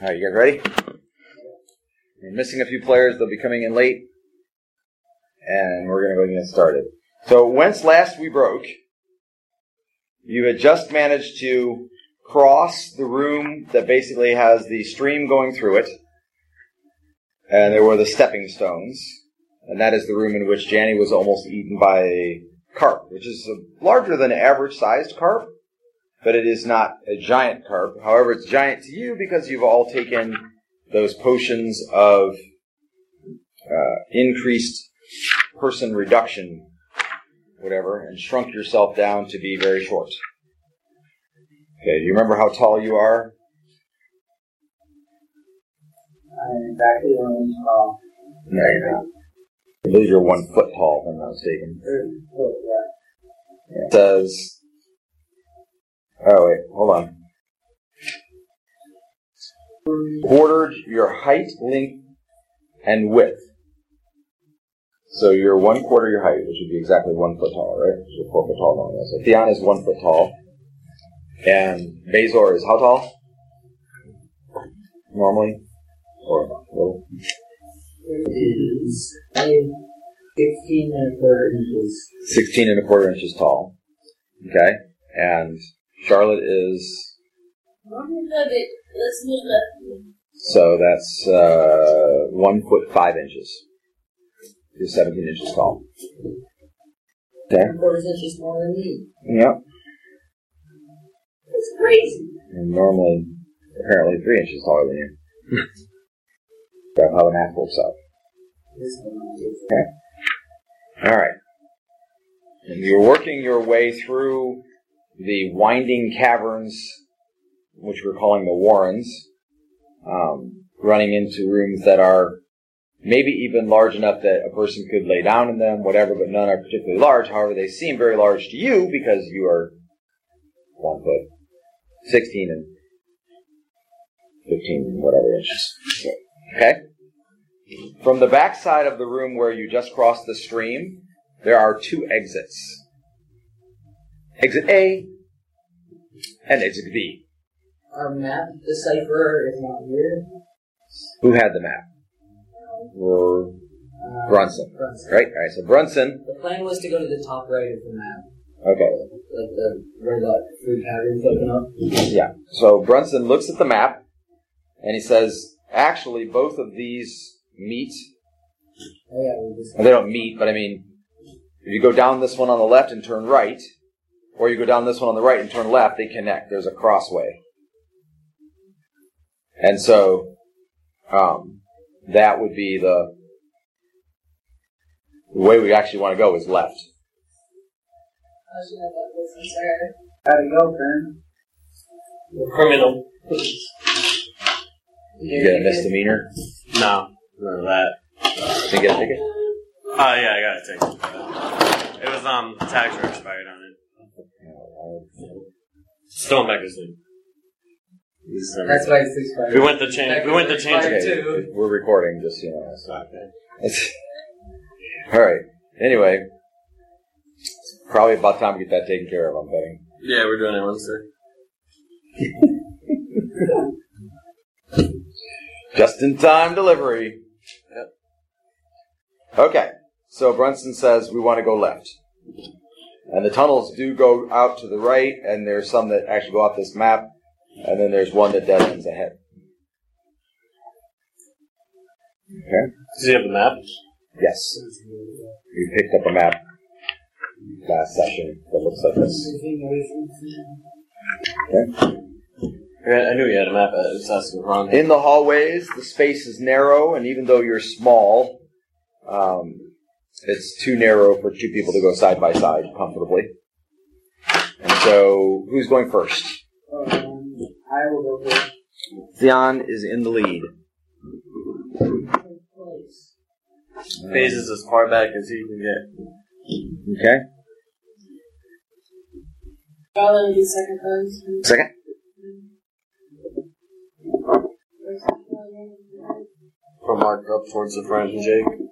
All right, you guys ready? We're missing a few players. They'll be coming in late. And we're going to go ahead and get started. So, whence last we broke, you had just managed to cross the room that basically has the stream going through it. And there were the stepping stones. And that is the room in which Janny was almost eaten by a carp, which is a larger than average sized carp, but it is not a giant carp. However, it's giant to you because you've all taken those potions of uh, increased person reduction, whatever, and shrunk yourself down to be very short. Okay, do you remember how tall you are? I'm exactly one tall. No, you're. I believe you're one foot tall, if I'm not mistaken. It says, oh wait, hold on. Quartered your height, length, and width. So you're one quarter your height, which would be exactly one foot tall, right? So you're four foot tall normally. So Theon is one foot tall. And Bazor is how tall? Normally? Or little? It is I- 16 and a quarter inches. 16 and a quarter inches tall. Okay. And Charlotte is, Let's move left. so that's, uh, one foot five inches. You're 17 inches tall. Okay. Quarters inches smaller than me. Yep. It's crazy. And normally, apparently three inches taller than you. That's how the math works out. Is All right. And you're working your way through the winding caverns, which we're calling the warrens, um, running into rooms that are maybe even large enough that a person could lay down in them, whatever, but none are particularly large. However, they seem very large to you because you are one foot, 16 and 15, whatever inches. Okay? From the back side of the room where you just crossed the stream, there are two exits. Exit A and exit B. Our map decipherer is not here. Who had the map? Were Uh, Brunson. Brunson. Right? Alright, so Brunson. The plan was to go to the top right of the map. Okay. Like the, where the food patterns open up. Yeah. So Brunson looks at the map and he says, actually, both of these meet. Oh yeah, Well, they don't meet, but I mean, if you go down this one on the left and turn right, or you go down this one on the right and turn left, they connect. There's a crossway. And so, um, that would be the, the way we actually want to go is left. I was gonna go this. I'm sorry. How'd it go, Fern? Criminal. You get a misdemeanor. No, none of that. You get a ticket. Oh yeah, I got a ticket. It was um the tags were expired on it. Still magazine. his name. That's why it's expired. We went to change. We went to change Expired it. too. Okay, we're recording, just you know. so. Okay. All right. Anyway, it's probably about time to get that taken care of. I'm betting. Yeah, we're doing it Wednesday. Just in time delivery. Yep. Okay. So Brunson says we want to go left. And the tunnels do go out to the right, and there's some that actually go off this map, and then there's one that dead ends ahead. Okay. Does he have the map? Yes. We picked up a map last session that looks like this. Okay. I knew he had a map. I was asking wrong. In the hallways, the space is narrow, and even though you're small, um, it's too narrow for two people to go side by side comfortably. And so, who's going first? Um, I will go first. Theon is in the lead. Phases as far back as he can get. Okay. Charlotte will be second first. Second. From Mark up towards the front and Jake.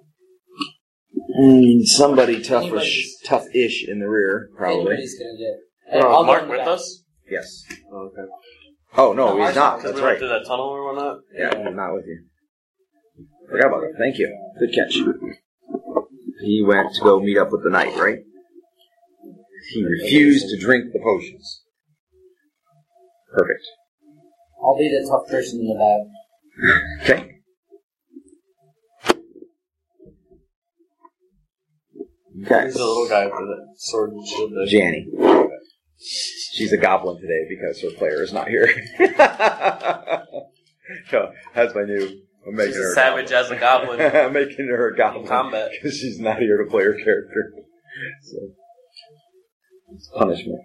Mm, somebody toughish, tough-ish in the rear, probably. Anybody's gonna get. Oh, I'll go Mark in the with back. us? Yes. Oh, okay. Oh no, he's not. Because That's we right. through that tunnel or whatnot. Yeah, I'm not with you. Forgot about it. Thank you. Good catch. He went to go meet up with the knight, right? He refused to drink the potions. Perfect. I'll be the tough person in the back. Okay. Okay. He's the little guy with the sword and shield. there. Janny. She's a goblin today because her player is not here. so that's my new. I'm making She's her a savage as a goblin I'm making her a goblin in combat. because she's not here to play her character. So it's punishment,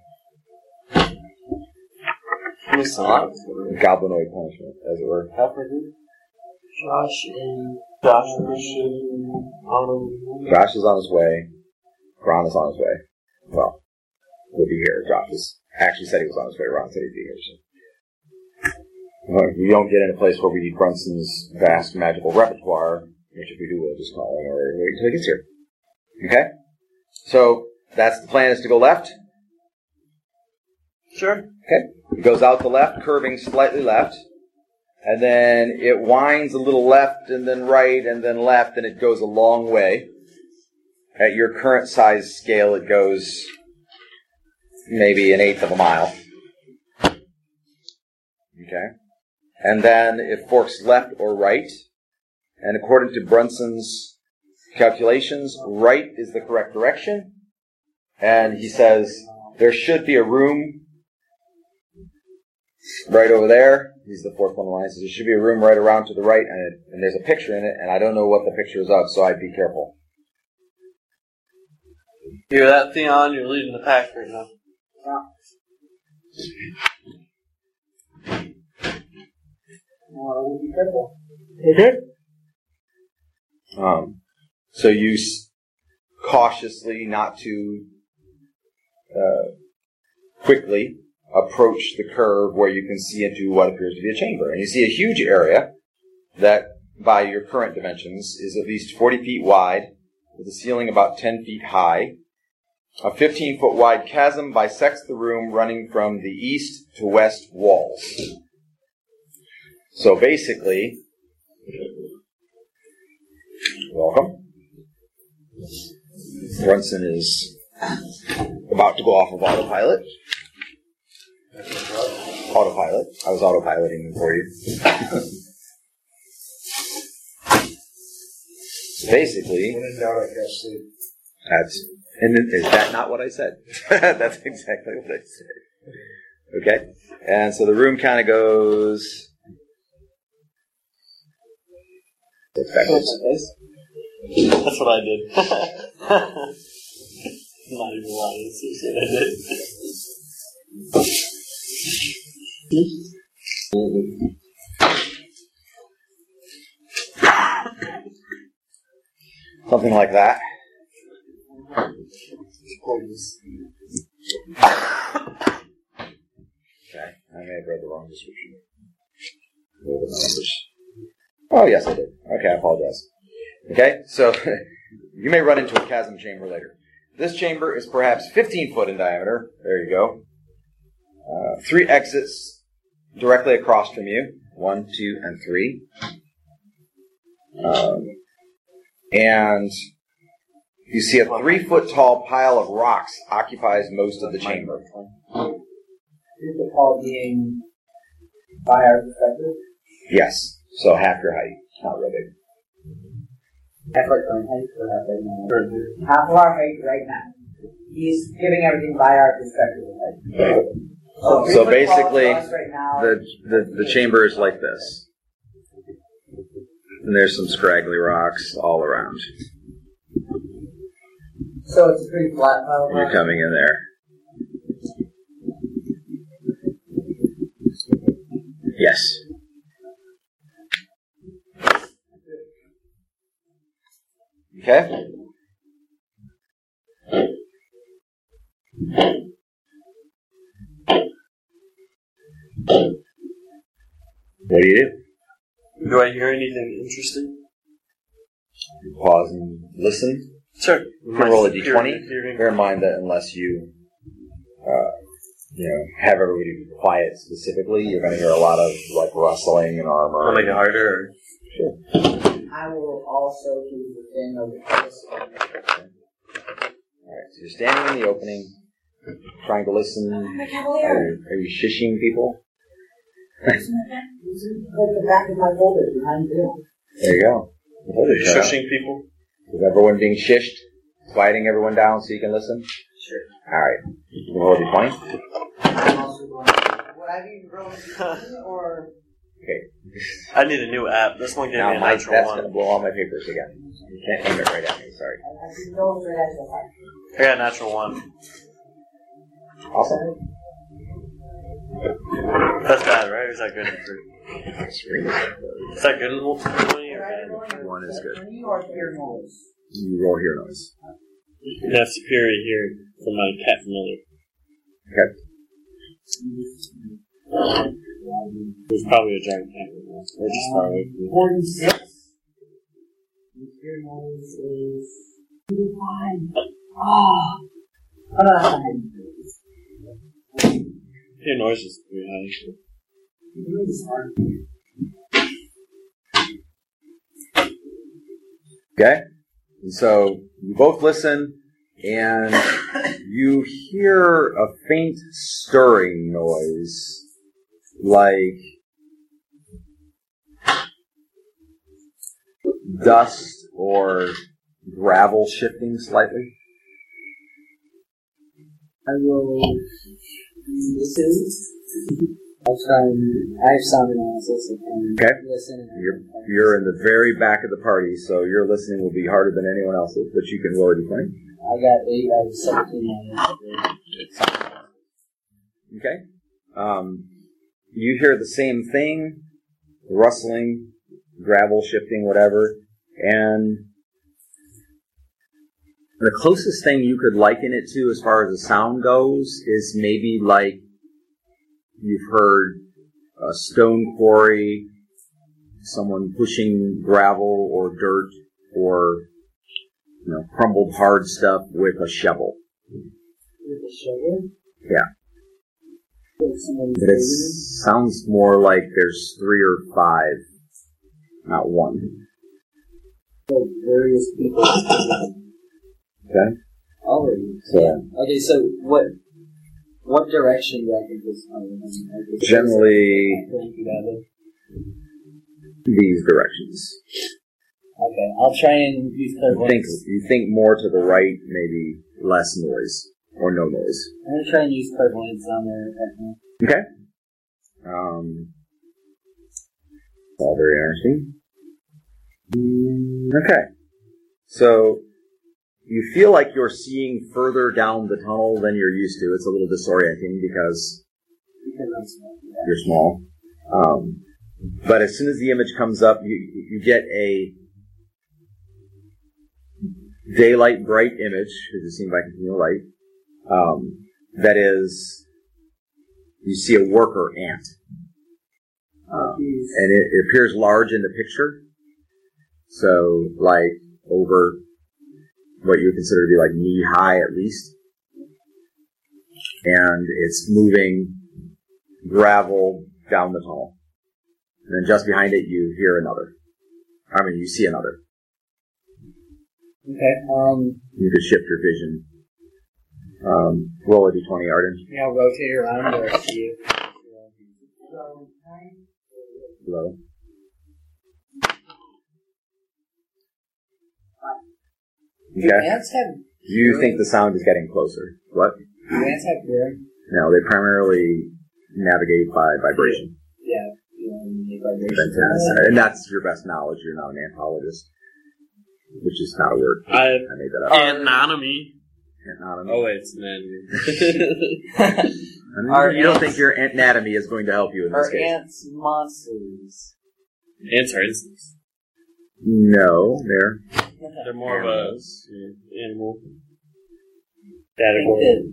Who's not? goblinoid punishment, as it were. Josh and Josh Josh is on his way. Ron is on his way. Well, we'll be here. Josh is actually said he was on his way. Ron said he'd be here soon. We don't get in a place where we need Brunson's vast magical repertoire, which if we do, we'll just call him or wait until he gets here. Okay? So, that's the plan is to go left. sure. Okay. It goes out the left, curving slightly left. And then it winds a little left and then right and then left and it goes a long way. At your current size scale, it goes maybe an eighth of a mile. Okay. And then it forks left or right. And according to Brunson's calculations, right is the correct direction. And he says there should be a room right over there. He's the fourth one in line. Says there should be a room right around to the right, and, it, and there's a picture in it, and I don't know what the picture is of, so I'd be careful. You hear that, Theon? You're leading the pack right now. be careful. Um, so you s- cautiously, not too uh, quickly, approach the curve where you can see into what appears to be a chamber, and you see a huge area that, by your current dimensions, is at least 40 feet wide, with a ceiling about 10 feet high. A 15 foot wide chasm bisects the room running from the east to west walls. So basically, welcome. Brunson is about to go off of autopilot. Autopilot. I was autopiloting him for you. Basically, When in doubt, I cast sleep. that's and is that not what I said? that's exactly what I said. Okay, and so the room kind of goes. backwards. That's what I did. Not even lying. That's what I did. Something like that. Okay, I may have read the wrong description. Oh, yes, I did. Okay, I apologize. Okay, so you may run into a chasm chamber later. This chamber is perhaps 15 foot in diameter. There you go. Uh, three exits directly across from you. One, two, and three. Um, and you see a three foot tall pile of rocks occupies most of the chamber. Here's the call being by our perspective. Yes, so half your height. Not really big. Half our current height, or half right now. Half of our height right now. He's giving everything by our perspective height. So tall to basically, right now, The, the, the chamber is like this. And there's some scraggly rocks all around. So it's a pretty flat pile. of You're rock. coming in there. Yes. Okay. What do you do? Do I hear anything interesting? You pause and listen. Sure. You can roll a Hearing- d20. Bear in mind that unless you uh, you know, have everybody be quiet specifically, you're going to hear a lot of like rustling and armor. I'll make it harder. I will also do the thing of All right, so you're standing in the opening, trying to listen. My Are cavalier. you, are you shishing people? Like the back of my folder behind you. There you go. Hold it, Shadow. Shushing people. Is everyone being shished? Quieting everyone down so you can listen? Sure. All right. You can roll the point. I'm also going. Would I be rolling or? Okay. I need a new app. This one gave me Now a my, natural that's going to blow all my papers again. You can't aim it right at me. Sorry. I I didn't know if it has the heart. I got a natural one. Awesome. That's bad, right? Or is that good? For, is that good in twenty or bad? One is good. Twenty or your. You roll hear noise. That's superior here from my cat familiar. Okay. There's probably a giant cat right now. Or just far away from me. Forty-six. Your nose is forty-five. Oh. Hold on a second. Your noise is pretty high. Your nose is hard. Okay? And so you both listen and you hear a faint stirring noise like dust or gravel shifting slightly. I will listen. I'll try and I have sound analysis and Okay. You're, you're in the very back of the party, so your listening will be harder than anyone else's, but you can roll a d20. I got eight out of seventeen. on. Okay. Um, you hear the same thing, rustling, gravel shifting, whatever, and the closest thing you could liken it to as far as the sound goes is maybe like you've heard a stone quarry, someone pushing gravel or dirt or you know crumbled hard stuff with a shovel. With a shovel. Yeah. But it sounds more like there's three or five, not one. So various people. Okay. So Okay, so what what direction do I think this coming? Is it generally these directions. Okay, I'll try and use clairvoyance. think you think more to the right, maybe less noise or no noise. I'm gonna try and use clairvoyance on there right now. Okay. Um, all very interesting. Mm, Okay. So you feel like you're seeing further down the tunnel than you're used to. It's a little disorienting because you're small. Um, but as soon as the image comes up, you, you get a daylight bright image, because it's seen by continual light, um, that is, you see a worker ant. Um, and it, it appears large in the picture. So, like, over what you would consider to be like knee high at least. And it's moving gravel down the tunnel. And then just behind it, you hear another. I mean, you see another. Okay. Um. You could shift your vision. Um, roll a d20, Arden. Yeah, I'll rotate around I see it. Low. Do ants have You think the sound is getting closer. What? do ants have hearing? No, they primarily navigate by vibration. Yeah. You know, they vibration. And that's your best knowledge. You're not an anthologist. Which is not a word. I I made that up. anatomy. Anatomy. Oh, wait, it's anatomy. I mean, Are you don't ants- think your anatomy is going to help you in this Are case? ants monsters? Ants are insects. No, they're They're more of a yeah, animal. I Data think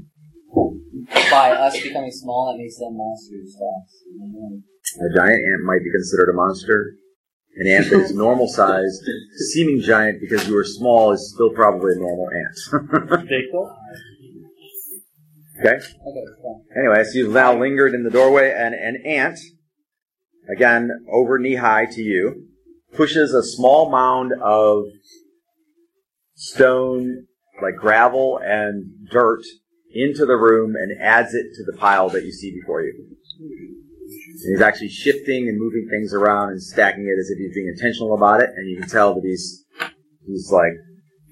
that by us becoming small, that makes them monsters. fast. A giant ant might be considered a monster. An ant that is normal sized, seeming giant because you are small, is still probably a normal ant. Okay. Okay. Anyway, so you've now lingered in the doorway, and an ant, again over knee high to you, pushes a small mound of stone, like gravel and dirt, into the room and adds it to the pile that you see before you. And he's actually shifting and moving things around and stacking it as if he's being intentional about it, and you can tell that he's he's like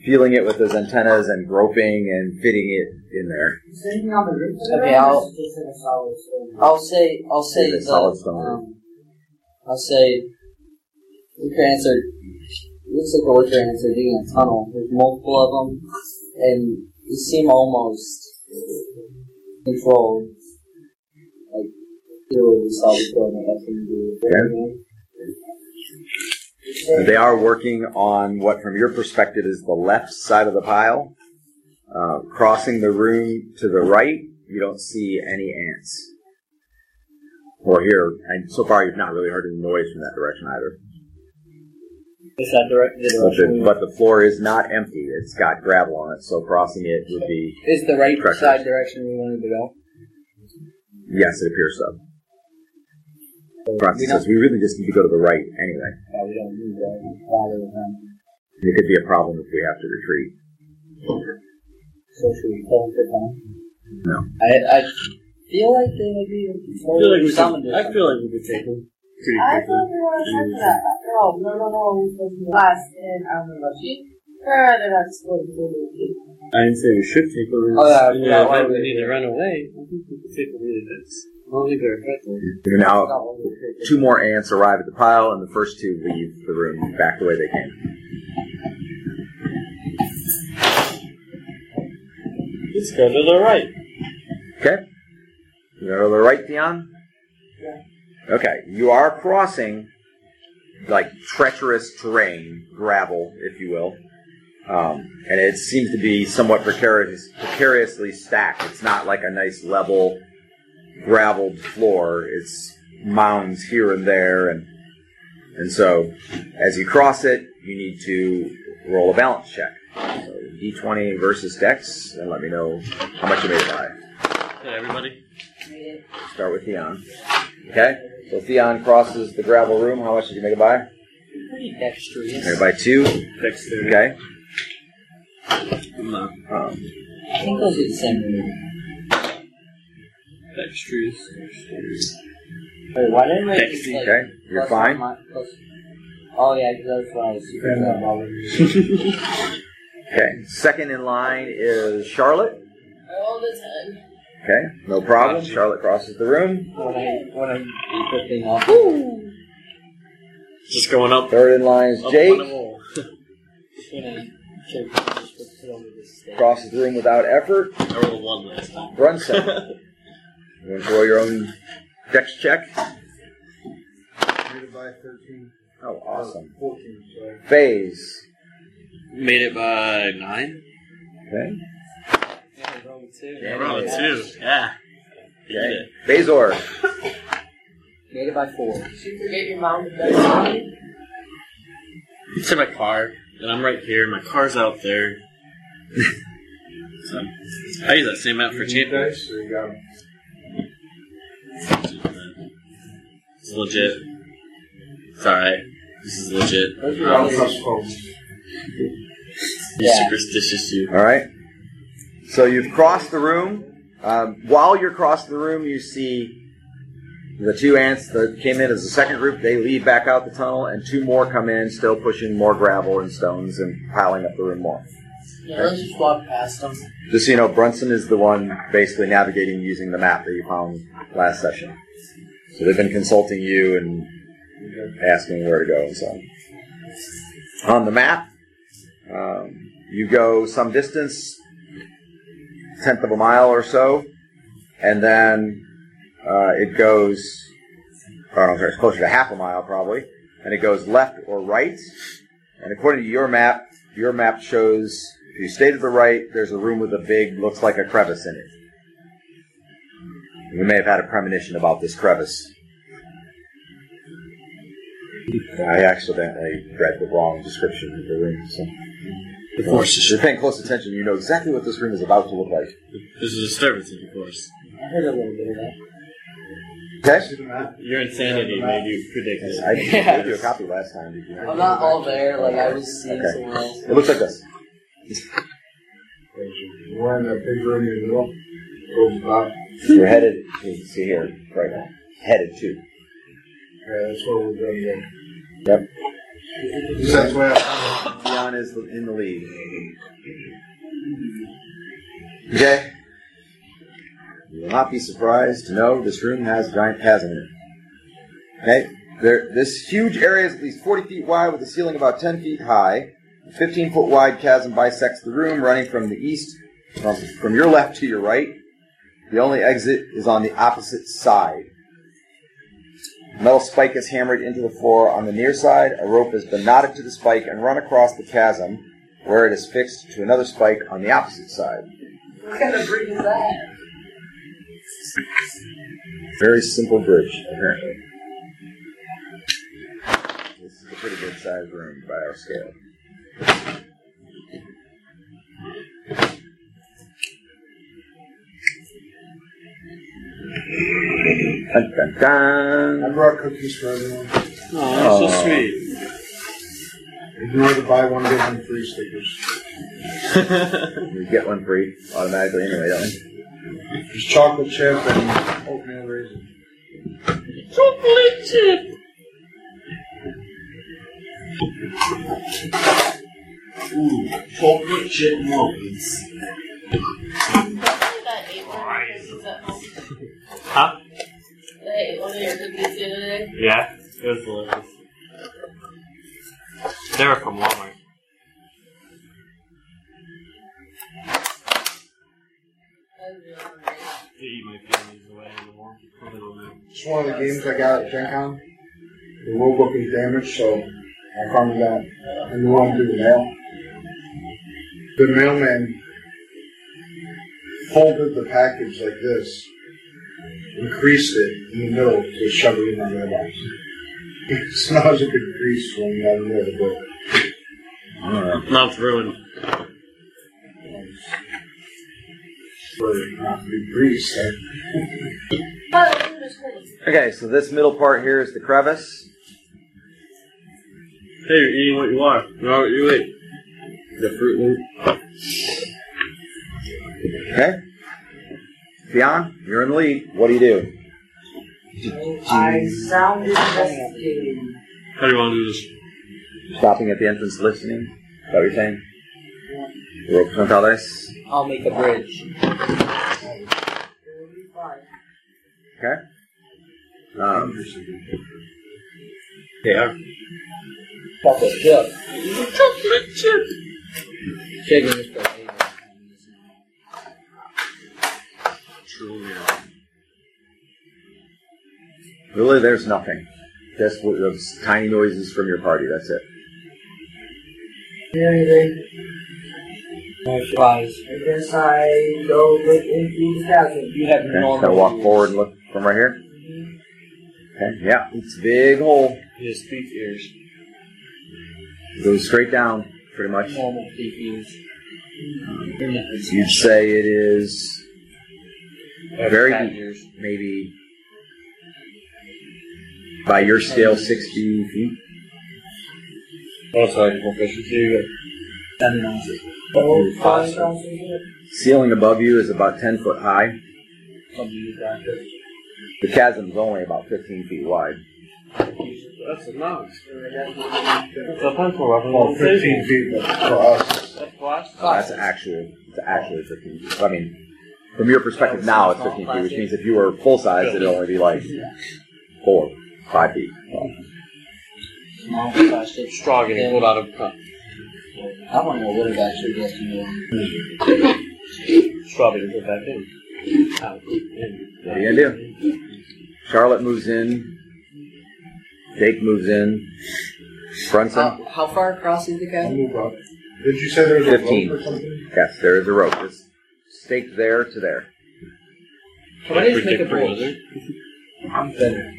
feeling it with his antennas and groping and fitting it in there anything on the roof? Okay, I'll- is it just in a solid stone? I'll say, I'll say the, um, I'll say, ants are, looks like wicker ants are digging a tunnel. There's multiple of them, and they seem almost controlled. Like, what do. They are working on what, from your perspective, is the left side of the pile. Uh, crossing the room to the right, you don't see any ants. Or here, and so far you've not really heard any noise from that direction either. Is that direct, the But the, direction? but the floor is not empty; it's got gravel on it, so crossing it would be Is the right Correct. side direction we wanted to go? yes, it appears so. Francis says we really just need to go to the right anyway. Yeah, we don't need to bother with them. It could be a problem if we have to retreat. So should we kill them for time? No. I, I feel like they would be I feel like we of some could, I feel like we could take them pretty I quickly. thought we were on for that. No, no, no, no. We supposed to be last in um, I don't know. She or rather not. I didn't say we should take them. Oh, yeah, In yeah, the why event would we we- need to run away. I think we could take them in advance. I don't think they're effective. You're now two more ants arrive at the pile, and the first two leave the room back the way they came. Let's go to the right. Okay. You go to the right, Theon? Yeah. Okay. You are crossing like treacherous terrain, gravel, if you will. Um, and it seems to be somewhat precarious, precariously stacked. It's not like a nice level graveled floor. It's mounds here and there, and and so as you cross it, you need to roll a balance check. So D20 versus Dex, and let me know how much you made it by. Hey, everybody. Start with Theon. Okay? So Theon crosses the gravel room. How much did you make it by? Pretty dexterous. Made it by two. Dexterity. Okay? I'm not Um, I think those are the same movie. dexterous. Dexterous. Wait, why didn't I Dex, just, like, okay? You're fine? my- plus- Oh yeah, because that's why I was super yeah. Okay. Second in line is Charlotte. All the time. Okay? No problem. Charlotte crosses the room. When I when I beat the thing off. Just going up. Third in line is Up Jake. wall. When I checked just put it over this thing. Crosses the room without effort. I rolled a one last time. Brunson. You want to roll your own dex check? Rated by 13. Oh, awesome. 14, sorry. Phase. Made it by nine. Okay. Yeah, I rolled two. I rolled a two. Yeah. Beat Okay. it. Bazor. Made it by four. Did you forget your mom to bed? to my car, and I'm right here. My car's out there. so I use that same map for champion. Dice, or you? It's legit. It's alright. This is legit. Those are Um, all Plus you Yeah. superstitious you. All right. So you've crossed the room. Um, while you're crossing the room, you see the two ants that came in as the second group. They lead back out the tunnel, and two more come in, still pushing more gravel and stones and piling up the room more. Yeah, let's just walk past them. Just so you know, Brunson is the one basically navigating using the map that you found last session. So they've been consulting you and asking where to go and so on. On the map, um, you go some distance, tenth of a mile or so, and then uh, it goes, or I'm sorry, it's closer to half a mile probably, and it goes left or right. And according to your map, your map shows if you stay to the right, there's a room with a big, looks like a crevice in it. We may have had a premonition about this crevice. I accidentally read the wrong description of the room. So. The force If you're paying close attention, you know exactly what this room is about to look like. This is a disturbance in the force. I heard a little bit of that. Okay? See the? Your insanity made you predict it. I Yes. gave you a copy last time. Did you? I'm not all there. Like I was seeing Okay. somewhere else. It looks like this. We're in that big room in the middle. Goes back. We're headed, you see here, right now. Headed to. Yeah, that's where we're going to Yep. That's where Is in the lead. Okay? You will not be surprised to know this room has a giant chasm in it. Okay? There, this huge area is at least 40 feet wide with a ceiling about 10 feet high. A 15 foot wide chasm bisects the room running from the east, from, from your left to your right. The only exit is on the opposite side. A metal spike is hammered into the floor on the near side. A rope has been knotted to the spike and run across the chasm, where it is fixed to another spike on the opposite side. What kind of bridge is that? Very simple bridge, apparently. This is a pretty good sized room by our scale. Dun, dun, I brought cookies for everyone. Oh, that's so Aw. you Ignore to buy one get one free stickers. We get one free automatically anyway, don't we? There's chocolate chip and oatmeal raisin. Chocolate chip. Ooh, chocolate chip muffins. That ate one of your cookies at home. Huh? Yeah, it was delicious. They were from Walmart. They eat my feelings away warm. It's one of the games I got at Gen Con. The rule book is damaged, so I found that. And uh, the one through the mail. The mailman folded the package like this, increased it in the middle to shove it in my mailbox. It smells like a grease when you have it in the book. I don't know. Ruined. Not to be grease. it was pretty. Okay, so this middle part here is the crevice. Hey, you're eating what you are. You are what you eat. The Fruit Loop. Okay? Theon, you're in the lead. What do you do? I sound investigating. How do you want to do this? Stopping at the entrance listening? Is that what you're saying? Rope frontales. I'll make a bridge. Okay? Um, They are. Chocolate chip. Chocolate chip. Shaking this for really, there's nothing. Just those tiny noises from your party. That's it. Hear anything? No surprise. I guess I go look into the chasm. You have Okay? normal. Kind of walk forward and look from right here. Okay? Yeah, it's a big hole. His speak ears. Goes straight down, pretty much. Normal PPs. You'd say it is very Cat deep. ears. maybe by your scale 60 feet. Oh, sorry, proficiency. Seven ounces. Oh, five thousand. Ceiling above you is about 10 foot high. Some use that. The chasm's only about 15 feet wide. That's a mouse. That's a pencil weapon. Well, 15 feet for us. That's flash. That's actually, it's actually 15 feet. I mean, from your perspective now, it's 15 feet, which means if you were full size, it'd only be like four, five feet. Small plastic. Straw getting pulled out of a cup. I want to know what it actually gets me. Straw being put back in. Out. In. What are you gonna do? Charlotte moves in. Jake moves in. Brunson. How, how far across is the I'll chasm? move up. Did you say there was a 15. rope or something? Yes, there is a rope. It's staked there to there. Can I just make a Predict bridge? wizard. I'm better.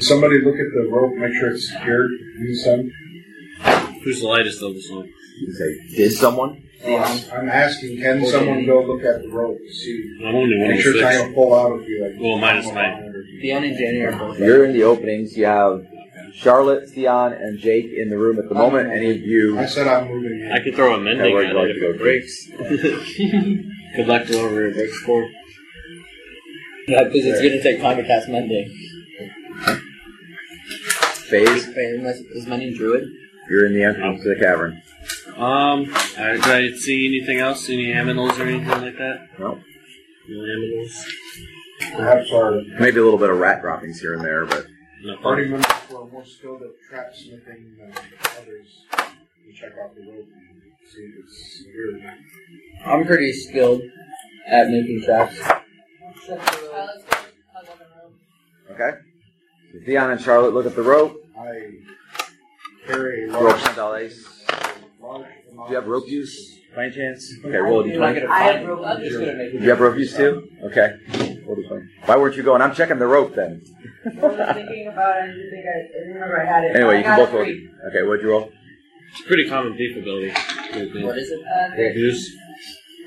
Somebody look at the rope, make sure it's secured in the sun. Who's the lightest of the song? You say, did someone? Oh, I'm asking, can someone go look at the rope to see? I'm only one Make of sure it's not gonna pull out of you like. Well, minus nine. Theon and Danny. You're in the openings. You have Charlotte, Theon, and Jake in the room at the moment. Any of you? I said I'm moving in. I could throw a mending where'd at like it to go, if it breaks. Good luck to whoever it breaks for. Yeah, because it's gonna take time to cast mending. Phase. Is mending druid? You're in the entrance to the cavern. Um, uh, did I see anything else? Any aminals or anything like that? No. No aminals? Perhaps our Maybe a little bit of rat droppings here and there, but No party fun. members who are more skilled at trap smithing than others will check out the rope and see if it's severe. I'm pretty skilled at making traps. Let's go. I'll go to the room. okay. So Theon and Charlotte look at the rope. I carry a Rope large, Centauris. large Do you have rope amount use by any chance? Okay, roll a You're not d20. gonna I find have rope I'm just gonna make Do you have rope use too? Okay. Roll a d20. Why weren't you going? I'm checking the rope then. I was thinking about it. I didn't think I, I didn't remember I had it. Anyway, I you can got both a roll. three. Okay, what'd you roll? It's pretty common thief ability. What is it? Uh, three. Use.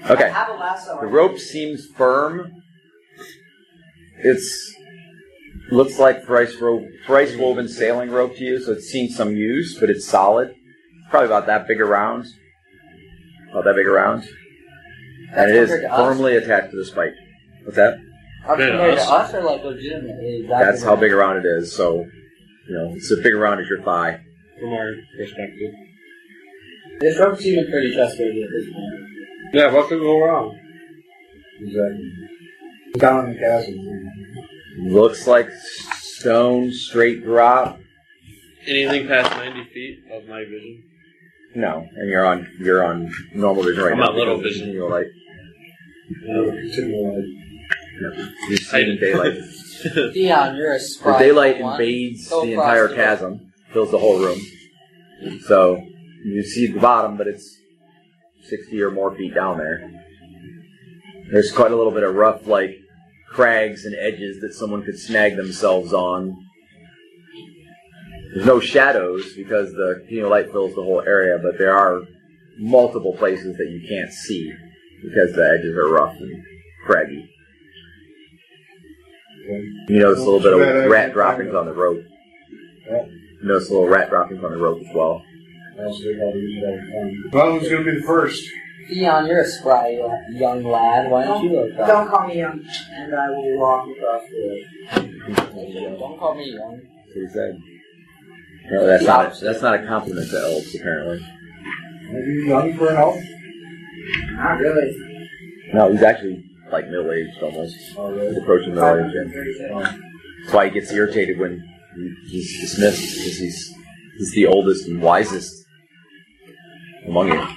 I Okay. have a lasso. The rope seems firm. It's looks like thrice, ro- thrice woven sailing rope to you, so it's seen some use, but it's solid. It's probably about that big around. About that big around. And it is compared to us? firmly attached to the spike. What's that? Are Yeah, compared to us. us or like legitimately? That's how big around it is. So, you know, it's as big around as your thigh. From our perspective. This rope's even pretty trustworthy at this point. Yeah, what could go wrong? Exactly. Down in the chasm. Looks like stone straight drop. Anything past 90 feet of my vision? No, and you're on you're on normal vision right I'm now. on little vision. You're like Continual. you see in daylight. Theon, you're a The spry. daylight one. invades Go the across entire the- chasm, fills the whole room. So you see the bottom, but it's sixty or more feet down there. There's quite a little bit of rough, like crags and edges that someone could snag themselves on. There's no shadows because the you know, light fills the whole area, but there are multiple places that you can't see because the edges are rough and craggy. You notice a little bit of rat droppings on the rope. You notice a little rat droppings on the rope as well. Else they gotta use it all the time. Well, who's gonna be the first? Theon, you're a spry young lad. Why don't you go across? Don't call me young, and I will walk across the road. Don't call me young. That's what he said. No, that's not a, that's not a compliment to elves, apparently. Are you young for an elf? Not really. No, he's actually like middle aged almost. Oh, He's really? approaching middle age. yeah. 37. That's why he gets irritated when he's dismissed because he's he's the oldest and wisest among you.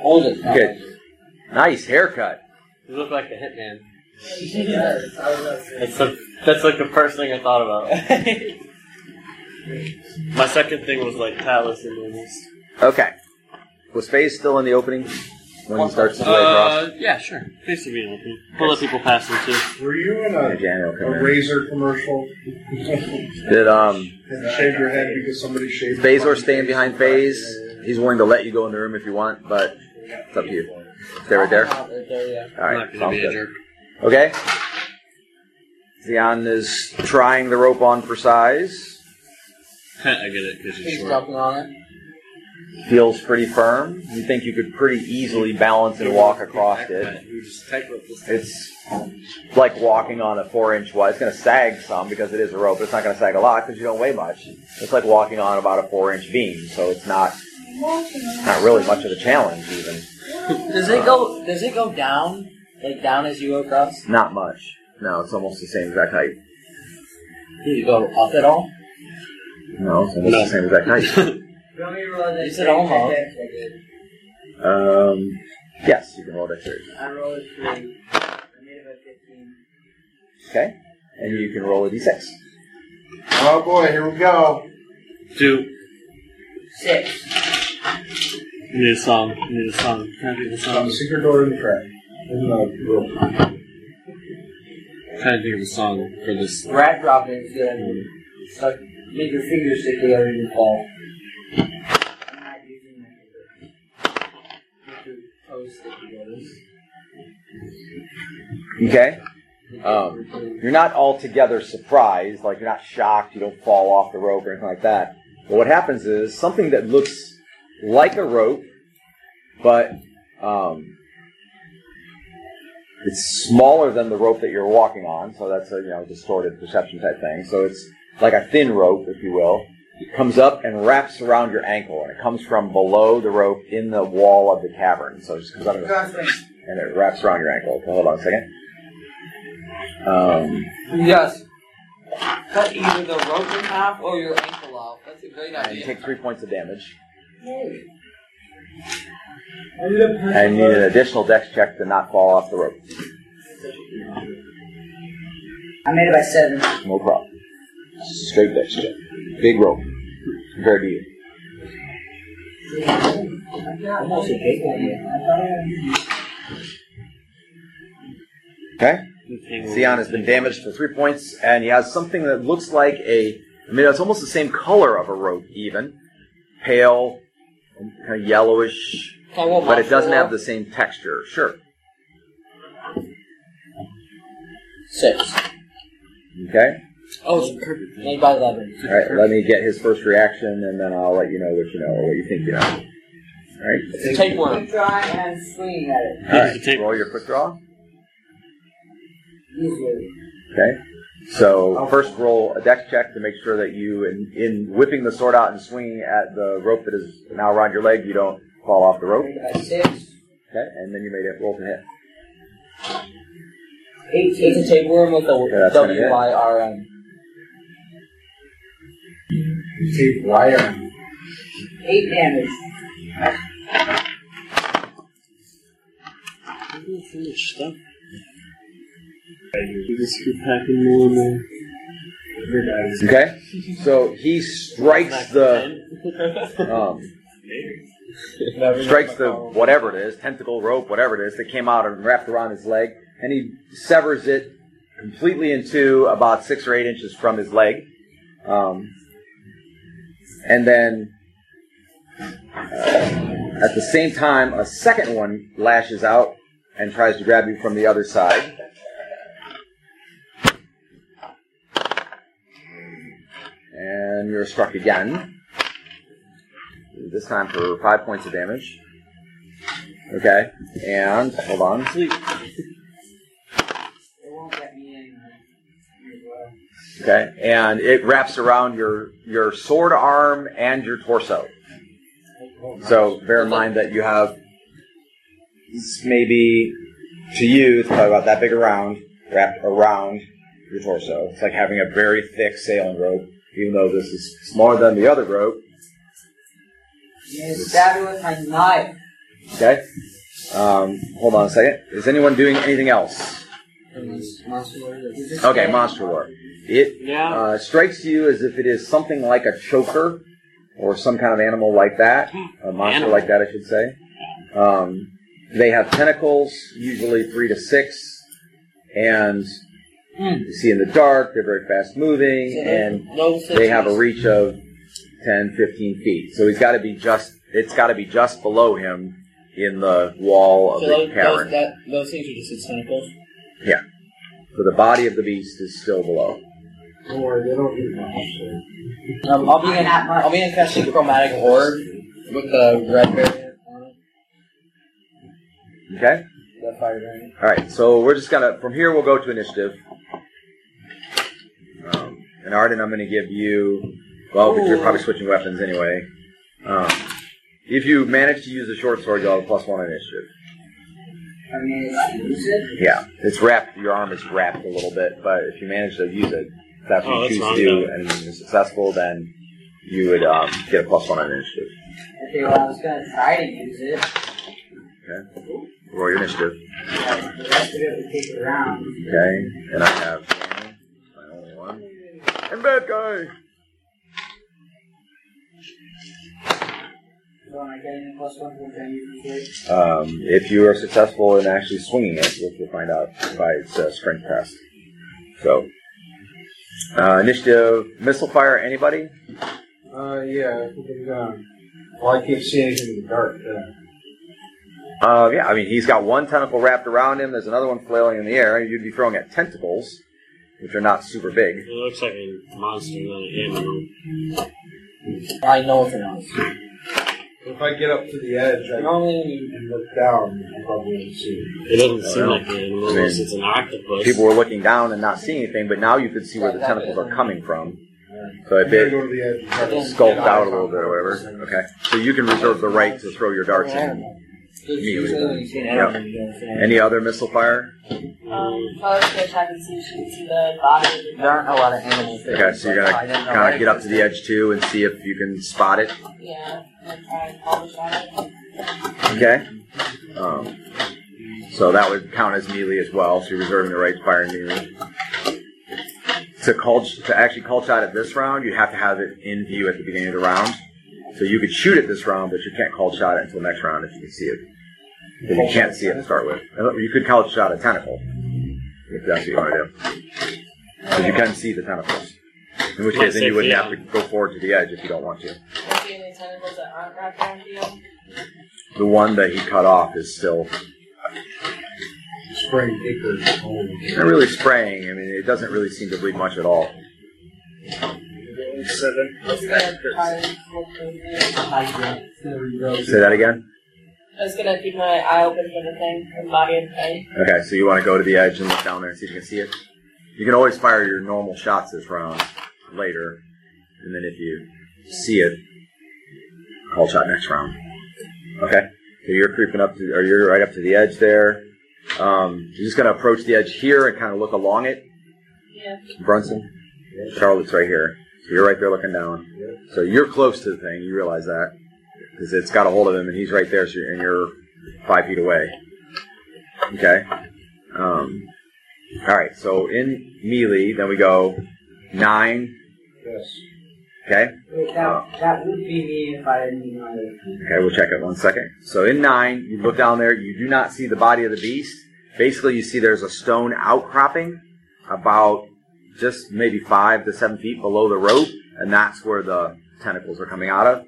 Oldest. Good. Nice haircut. You look like the hitman. Yes, That's, the, that's like the first thing I thought about. My second thing was like Talus and Lumos. Okay. Was Faze still in the opening when he starts his way across? Uh, yeah, sure. Face to be open. We'll let people pass them too. Were you in Yeah, a, Jan will come a in. razor commercial? Did um Had you shaved your head because somebody shaved Phasor staying behind Phase? He's willing to let you go in the room if you want, but it's up to you. Stay right there. Right there, yeah. I'm right. not gonna be a good. jerk. Okay. Theon is trying the rope on for size. I get it because you're He's short. jumping on it. Feels pretty firm. You think you could pretty easily balance and walk across it. You just tightrope this. It's like walking on a four inch wide. It's going to sag some because it is a rope. But it's not going to sag a lot because you don't weigh much. It's like walking on about a four inch beam. So it's not not really much of a challenge even. Does it go? Does it go down? Like down as you go across? Not much. No, it's almost the same exact height. Does you go up at all? No, it's almost No. the same exact height. You want me to roll that? You said almost. Um, yes, you can roll dexterity. I rolled a three. I made it by 15. Okay, and you can roll a d6. Oh boy, here we go. Two. Six. You need a song. You need a song. Can I do the Found song? the secret door in the trap. In the rope. Trying to think of a song for this. Rat dropping is good. Stuck. Make your fingers stick together and you fall. Okay? Um, you're not altogether surprised, like you're not shocked, you don't fall off the rope or anything like that. But what happens is something that looks like a rope, but um, it's smaller than the rope that you're walking on, so that's a you know distorted perception type thing. So it's like a thin rope, if you will. It comes up and wraps around your ankle, and it comes from below the rope in the wall of the cavern. So it just comes up and, Go on, swing. and it wraps around your ankle. Okay, hold on a second. Um, Yes. Cut either the rope in half or your ankle off. That's a great and you idea. take three points of damage. And you need an additional dex check to not fall off the rope. I made it by seven. No problem. Straight dex check. Big rope. Compared to you. Almost a big idea. Okay? Theon has been damaged for three points, and he has something that looks like a. I mean, it's almost the same color of a rope, even. Pale, kind of yellowish, Can I roll but it doesn't have the same texture. Sure. Six. Okay? Oh, it's perfect. Made by eleven. All right, let me get his first reaction, and then I'll let you know what you know, or what you think you know. All right? Tapeworm. Try and swinging at it. All right, Use the tape. roll your quick draw. Easily. Okay. So first roll a dex check to make sure that you, in, in whipping the sword out and swinging at the rope that is now around your leg, you don't fall off the rope. Made six. Okay, and then you made it roll to hit. Eighteen. It's a tapeworm with Yeah, a that's. W Y R M. Tape wire. Eight damage. stuff. You just keep packing more and more. Okay. So he strikes the um, strikes the whatever it is, tentacle rope, whatever it is, that came out and wrapped around his leg, and he severs it completely in two, about six or eight inches from his leg. Um, and then uh, at the same time, a second one lashes out and tries to grab you from the other side. And you're struck again. This time for five points of damage. Okay. And hold on. It won't get me in. Okay. And it wraps around your your sword arm and your torso. So bear in mind that you have maybe to you it's probably about that big around wrapped around your torso. It's like having a very thick sailing rope, even though this is smaller than the other rope. I'm stab it with my knife. Okay. Um, hold on a second. Is anyone doing anything else? Monster. Okay, monster war. It Yeah. uh, strikes you as if it is something like a choker or some kind of animal like that, a monster Animal. like that, I should say. Um, they have tentacles, usually three to six, and Hmm. you see in the dark. They're very fast moving, and no they have a reach of 10, 15 feet. So he's got to be just. It's got to be just below him in the wall of So the those, those, cavern. that, those things are just its tentacles. Yeah. So the body of the beast is still below. Don't worry, they don't eat much. So. Um, I'll be in. Not much. I'll be in casting chromatic orb with the red variant on it. Okay. The fire variant. All right, so we're just gonna from here we'll go to initiative. Um, and Arden, I'm gonna give you. Well, but you're probably switching weapons anyway. Um, if you manage to use the short sword, you'll have a plus one initiative. I mean, use it. Yeah, it's wrapped. Your arm is wrapped a little bit, but if you manage to use it, if that's what Oh, you that's choose wrong, to do, though. and you're successful, then you would um, get a plus one on initiative. Okay, well, I was gonna try to use it. Okay. Roll your initiative. but The rest of it would take it around. Okay, and I have Danny, my only one, and bad guy. So am I getting a plus one for trying to use? Um, if you are successful in actually swinging it, which we'll find out by its uh, strength test. So, uh, initiative, missile fire, anybody? Uh, yeah, I think I'm gonna. Well, I can't see anything in the dark. Uh, Uh, yeah, I mean, he's got one tentacle wrapped around him. There's another one flailing in the air. You'd be throwing at tentacles, which are not super big. It looks like a monster, not an animal. I know it's an monster. If I get up to the edge I, Normally, when and look down, I probably won't see it. It doesn't seem like an animal I mean, unless it's an octopus. People were looking down and not seeing anything, but now you can see where the tentacles are coming from. So I'm if gonna it go to the edge and try to skulked get out a little bit or whatever. Okay. So you can reserve the right to throw your darts in. There's usually when you see an animal, you don't see an Any other missile fire? Um, if I was to check and see if she can see the body There aren't a lot of animals there. Okay, so you're gonna didn't kind of get up to the edge too and see if you can spot it. Yeah, and try and polish on it. Okay. Um, so that would count as melee as well. So you're reserving the right to fire in melee. To call to actually call shot at this round, you have to have it in view at the beginning of the round. So you could shoot it this round, but you can't call shot it until next round if you can see it. Because you can't see it to start with. You could call shot a tentacle if that's what you want to do. Because you can see the tentacles. In which case, then you wouldn't have to go forward to the edge if you don't want to. Are any tentacles that aren't wrapped? The one that he cut off is still Spraying acres. not really spraying. I mean, it doesn't really seem to bleed much at all. Seven. I was gonna try and look for the- Say that again. I was gonna keep my eye open for the thing, the body of the thing. Okay, so you want to go to the edge and look down there and see if you can see it. You can always fire your normal shots this round later, and then if you see it, call shot next round. Okay, so you're creeping up to, or you're right up to the edge there. Um, you're just going to approach the edge here and kind of look along it. Yeah. Brunson, Charlotte's right here, so you're right there looking down. So you're close to the thing. You realize that because it's got a hold of him, and he's right there, so you're, and you're five feet away. Okay. Um, all right. So in melee, then we go nine. Yes. Okay. Wait, that, that would be me if I didn't know it. Okay. We'll check it one second. So in nine, you look down there. You do not see the body of the beast. Basically, you see there's a stone outcropping about just maybe five to seven feet below the rope, and that's where the tentacles are coming out of.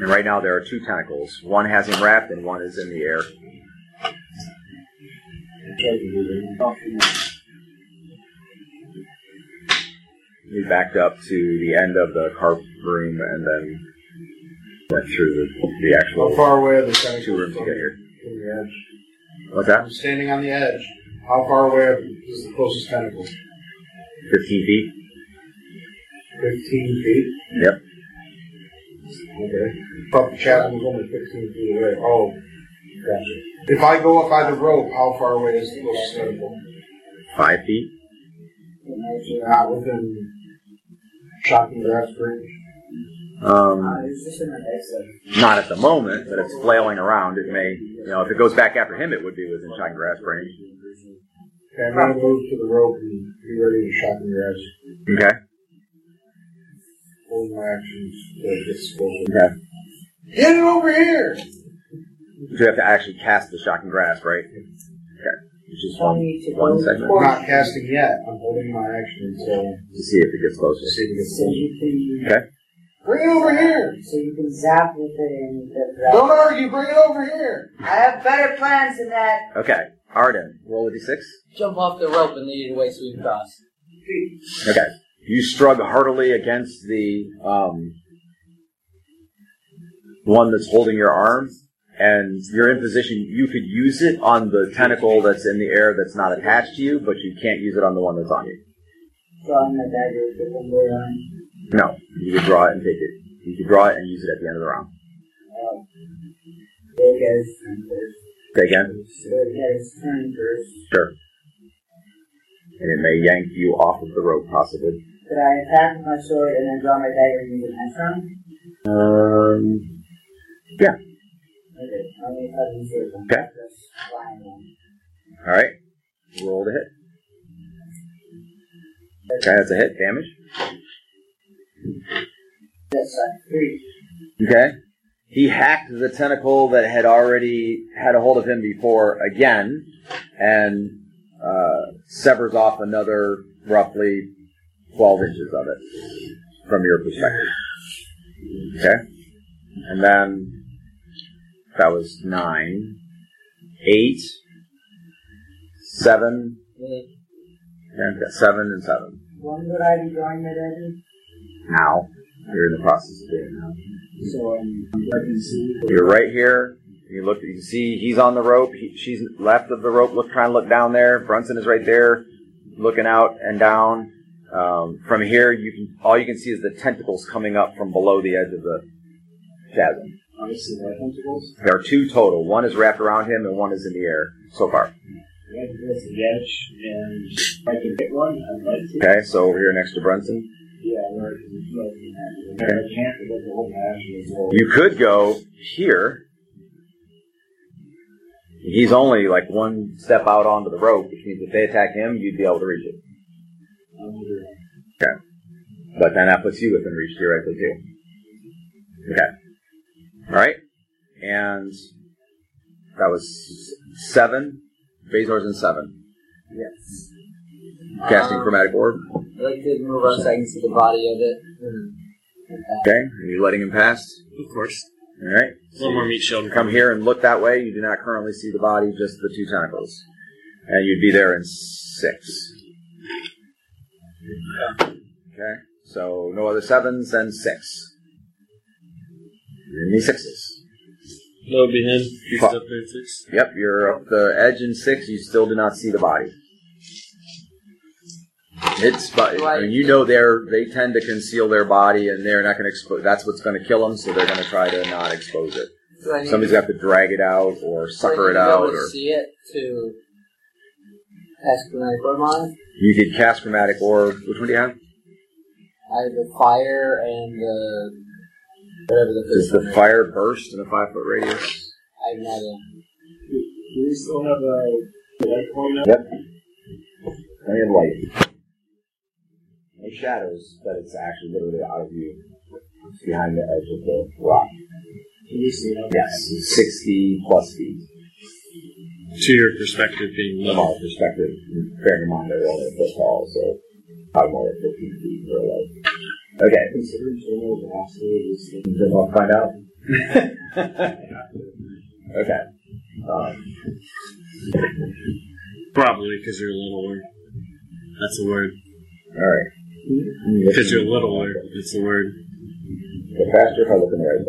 And right now there are two tentacles. One has him wrapped, and one is in the air. We backed up to the end of the carp room and then went through the, the How actual far away are the tentacles two rooms to get here. from the edge? What's that? I'm standing on the edge. How far away is the closest tentacle? 15 feet? 15 feet? Yep. Okay. Thought the chasm was only 15 feet away. Oh, gotcha. If I go up by the rope, how far away is the closest tentacle? Five feet? Not within shocking grasp range. Um, Uh, it's just in the exit. not at the moment, but it's flailing around. It may, you know, if it goes back after him, it would be within shot grass range. Okay, I'm going to move to the rope and be ready to shocking grasp. Okay. Holding my actions to get closer. Okay. Get it over here! So you have to actually cast the shocking grasp, right? Okay. It's just Tell one, me to one go segment I'm not casting yet. I'm holding my action until to see if it gets closer. see if it gets So closer. you can, Okay. Bring it over here! so you can zap with it and the Don't argue, bring it over here! I have better plans than that. Okay. Arden, roll a d6. Jump off the rope and lead it away so we can cross. Okay. You struggle heartily against the um, one that's holding your arm, and you're in position. You could use it on the tentacle that's in the air that's not attached to you, but you can't use it on the one that's on you. Drawing my dagger with the one way. No, you could draw it and take it. You could draw it and use it at the end of the round. Uh, There goes turn first. Say again. So it goes turn first. Sure. And it may yank you off of the rope, possibly. Could I attack with my sword and then draw my dagger and use it next round? Um, yeah. Okay. I'll use that in sword. Okay. Just flying one. all right. Roll to hit. Okay, that's a hit. Damage. Yes, uh, three. Okay. He hacked the tentacle that had already had a hold of him before again, and uh, severs off another roughly 12 inches of it from your perspective. Okay. And then That was nine. Eight. Seven. Yeah. Yeah, I've got seven and seven. When would I be drawing that edge? Now. You're in the process of doing it now. So um, I can see. You're right here. You look. You can see he's on the rope. He, she's left of the rope. Look, trying to look down there. Brunson is right there, looking out and down. Um, from here, you can all you can see is the tentacles coming up from below the edge of the chasm. I see tentacles. There are two total. One is wrapped around him, and one is in the air so far. Right, that's the edge, and I can hit one, I'd like to. Okay, so over here next to Brunson, You could go here. He's only like one step out onto the rope, which means if they attack him, you'd be able to reach it. Okay. But then that puts you within reach theoretically too. Okay. Alright. And that was seven. Bezor's in seven. Yes. Casting Um, chromatic orb. I'd like to move on so I can see the body of it. Okay. Are you letting him pass? Of course. Alright. One more meat shield. Come here and look that way. You do not currently see the body, just the two tentacles. And you'd be there in six. Okay. So no other sevens, then six. You're in the sixes. No, be him. He's Fuck. up there at six. Yep, you're up the edge in six. You still do not see the body. It's but I mean, you know they're they tend to conceal their body and they're not going to expose. That's what's going to kill them, so they're going to try to not expose it. Do I need Somebody's got to drag it out or sucker need it to be able out, to or see it to cast chromatic orb on you could cast chromatic orb. Which one do you have? I have the fire and the whatever the Does first one the is. fire burst in a five foot radius? I have no idea. Do we still have uh, a light point now? Yep. Plenty of light. No shadows, but it's actually literally out of view. It's behind the edge of the rock. Can you see it? Yes, 60 plus feet. To your perspective, being From low. our perspective, bearing in mind they're only a foot tall, so probably more like 15 feet or like. Okay, Considering thermal velocity is the then we'll find out. okay. Um, Probably because you're littler. That's the word. all right. Because you're littler. That's the word. The faster if I look in the right.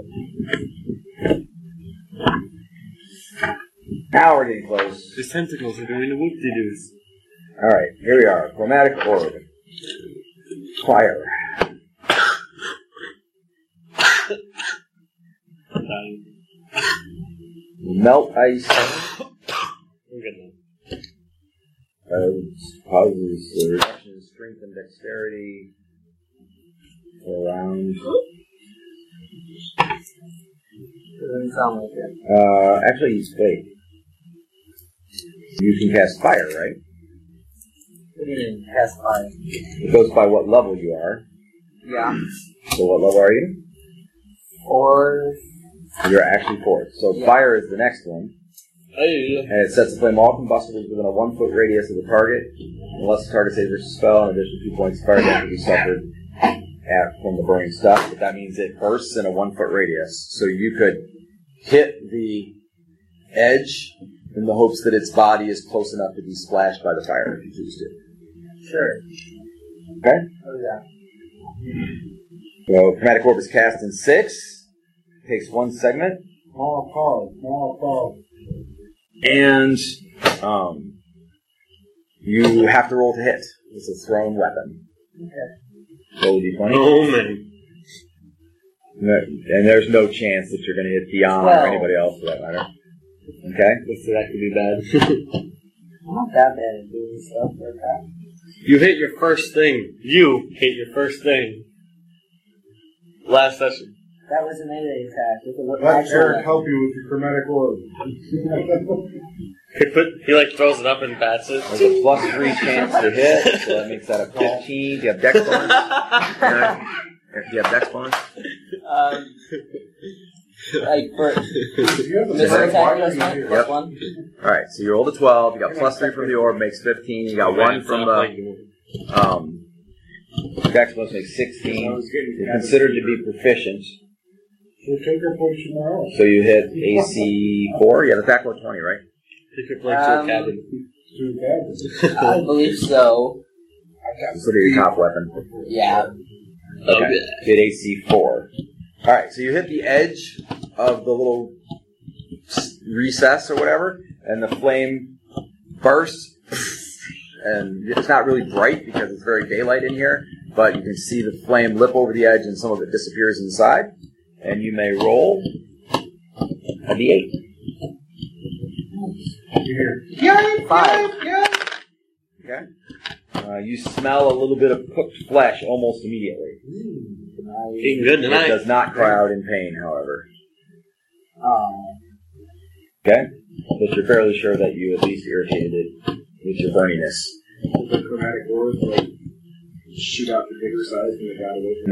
Now we're getting close. His tentacles are doing the whoop-de-doos. All right, here we are. Chromatic orb. Fire. Dying. Melt ice. I'm good now. Uh, causes a reduction in strength and dexterity. Around. Doesn't sound like it. Uh, actually, he's wait. You can cast fire, right? What do you mean, cast fire? It goes by what level you are. Yeah. So, what level are you? Or You're actually fourth. So, Yeah. fire is the next one. Yeah. and it sets the flame all combustibles within a one foot radius of the target, unless the target saves a spell. In addition, two points of fire damage will be suffered at, from the burning stuff. But that means it bursts in a one foot radius, so you could hit the edge in the hopes that its body is close enough to be splashed by the fire if you choose to. sure. Okay. Oh yeah. So chromatic orb is cast in six. Takes one segment. Small call, small call. And um, you have to roll to hit. It's a thrown weapon. Okay. Roll a d20. Oh, man. And there's no chance that you're going to hit Dion or anybody else for that matter. Okay? That could be bad. I'm not that bad at doing stuff like that. you hit your first thing. You hit your first thing. Last session. That was an melee attack. It was an Let actual Eric help you with your chromatic orb. He put he like throws it up and bats it. There's a plus three chance to hit, so that makes that a 15. Do you have dex bonus? No. Do you have dex bonus? Um, like for Do you have the missile right attack, button plus one. Plus Yep. one. Alright, so you rolled a 12. You got plus three from the orb, makes 15. You got one from the um, dex bonus, makes 16. You're considered to be proficient. We'll take our points tomorrow. So you hit AC four. You have attack roll twenty, right? Pick your place to a Um, cabin. Two cabins. I believe so. Sort of your top weapon. Yeah. Okay. Hit AC four. All right. So you hit the edge of the little s- recess or whatever, and the flame bursts. And it's not really bright because it's very daylight in here, but you can see the flame lip over the edge, and some of it disappears inside. And you may roll a d8. You hear? Five. Okay. Uh, you smell a little bit of cooked flesh almost immediately. Eating good It tonight. does not cry out in pain, however. Um, Okay? But you're fairly sure that you at least irritated it with your burniness. The chromatic wars like shoot out the bigger size and it got away from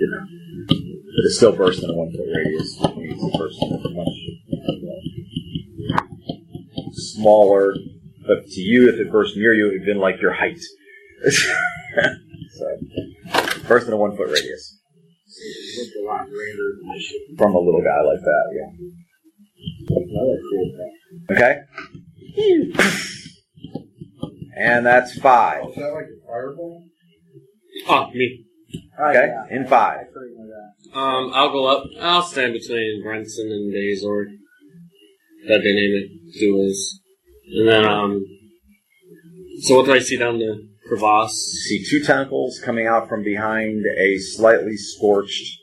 You know. But it still burst in a one foot radius. which means it burst much smaller. But to you, if it burst near you, it would have been like your height. so, burst in a one foot radius. a lot grander than this shit. From a little guy like that, yeah. Another cool thing. Okay? And that's five. Oh, is that like a fireball? Oh, me. Okay? In five. Um, I'll go up. I'll stand between Brenton and Dazor. That they name it. Duels. And then, um, so what do I see down the crevasse? You see two tentacles coming out from behind a slightly scorched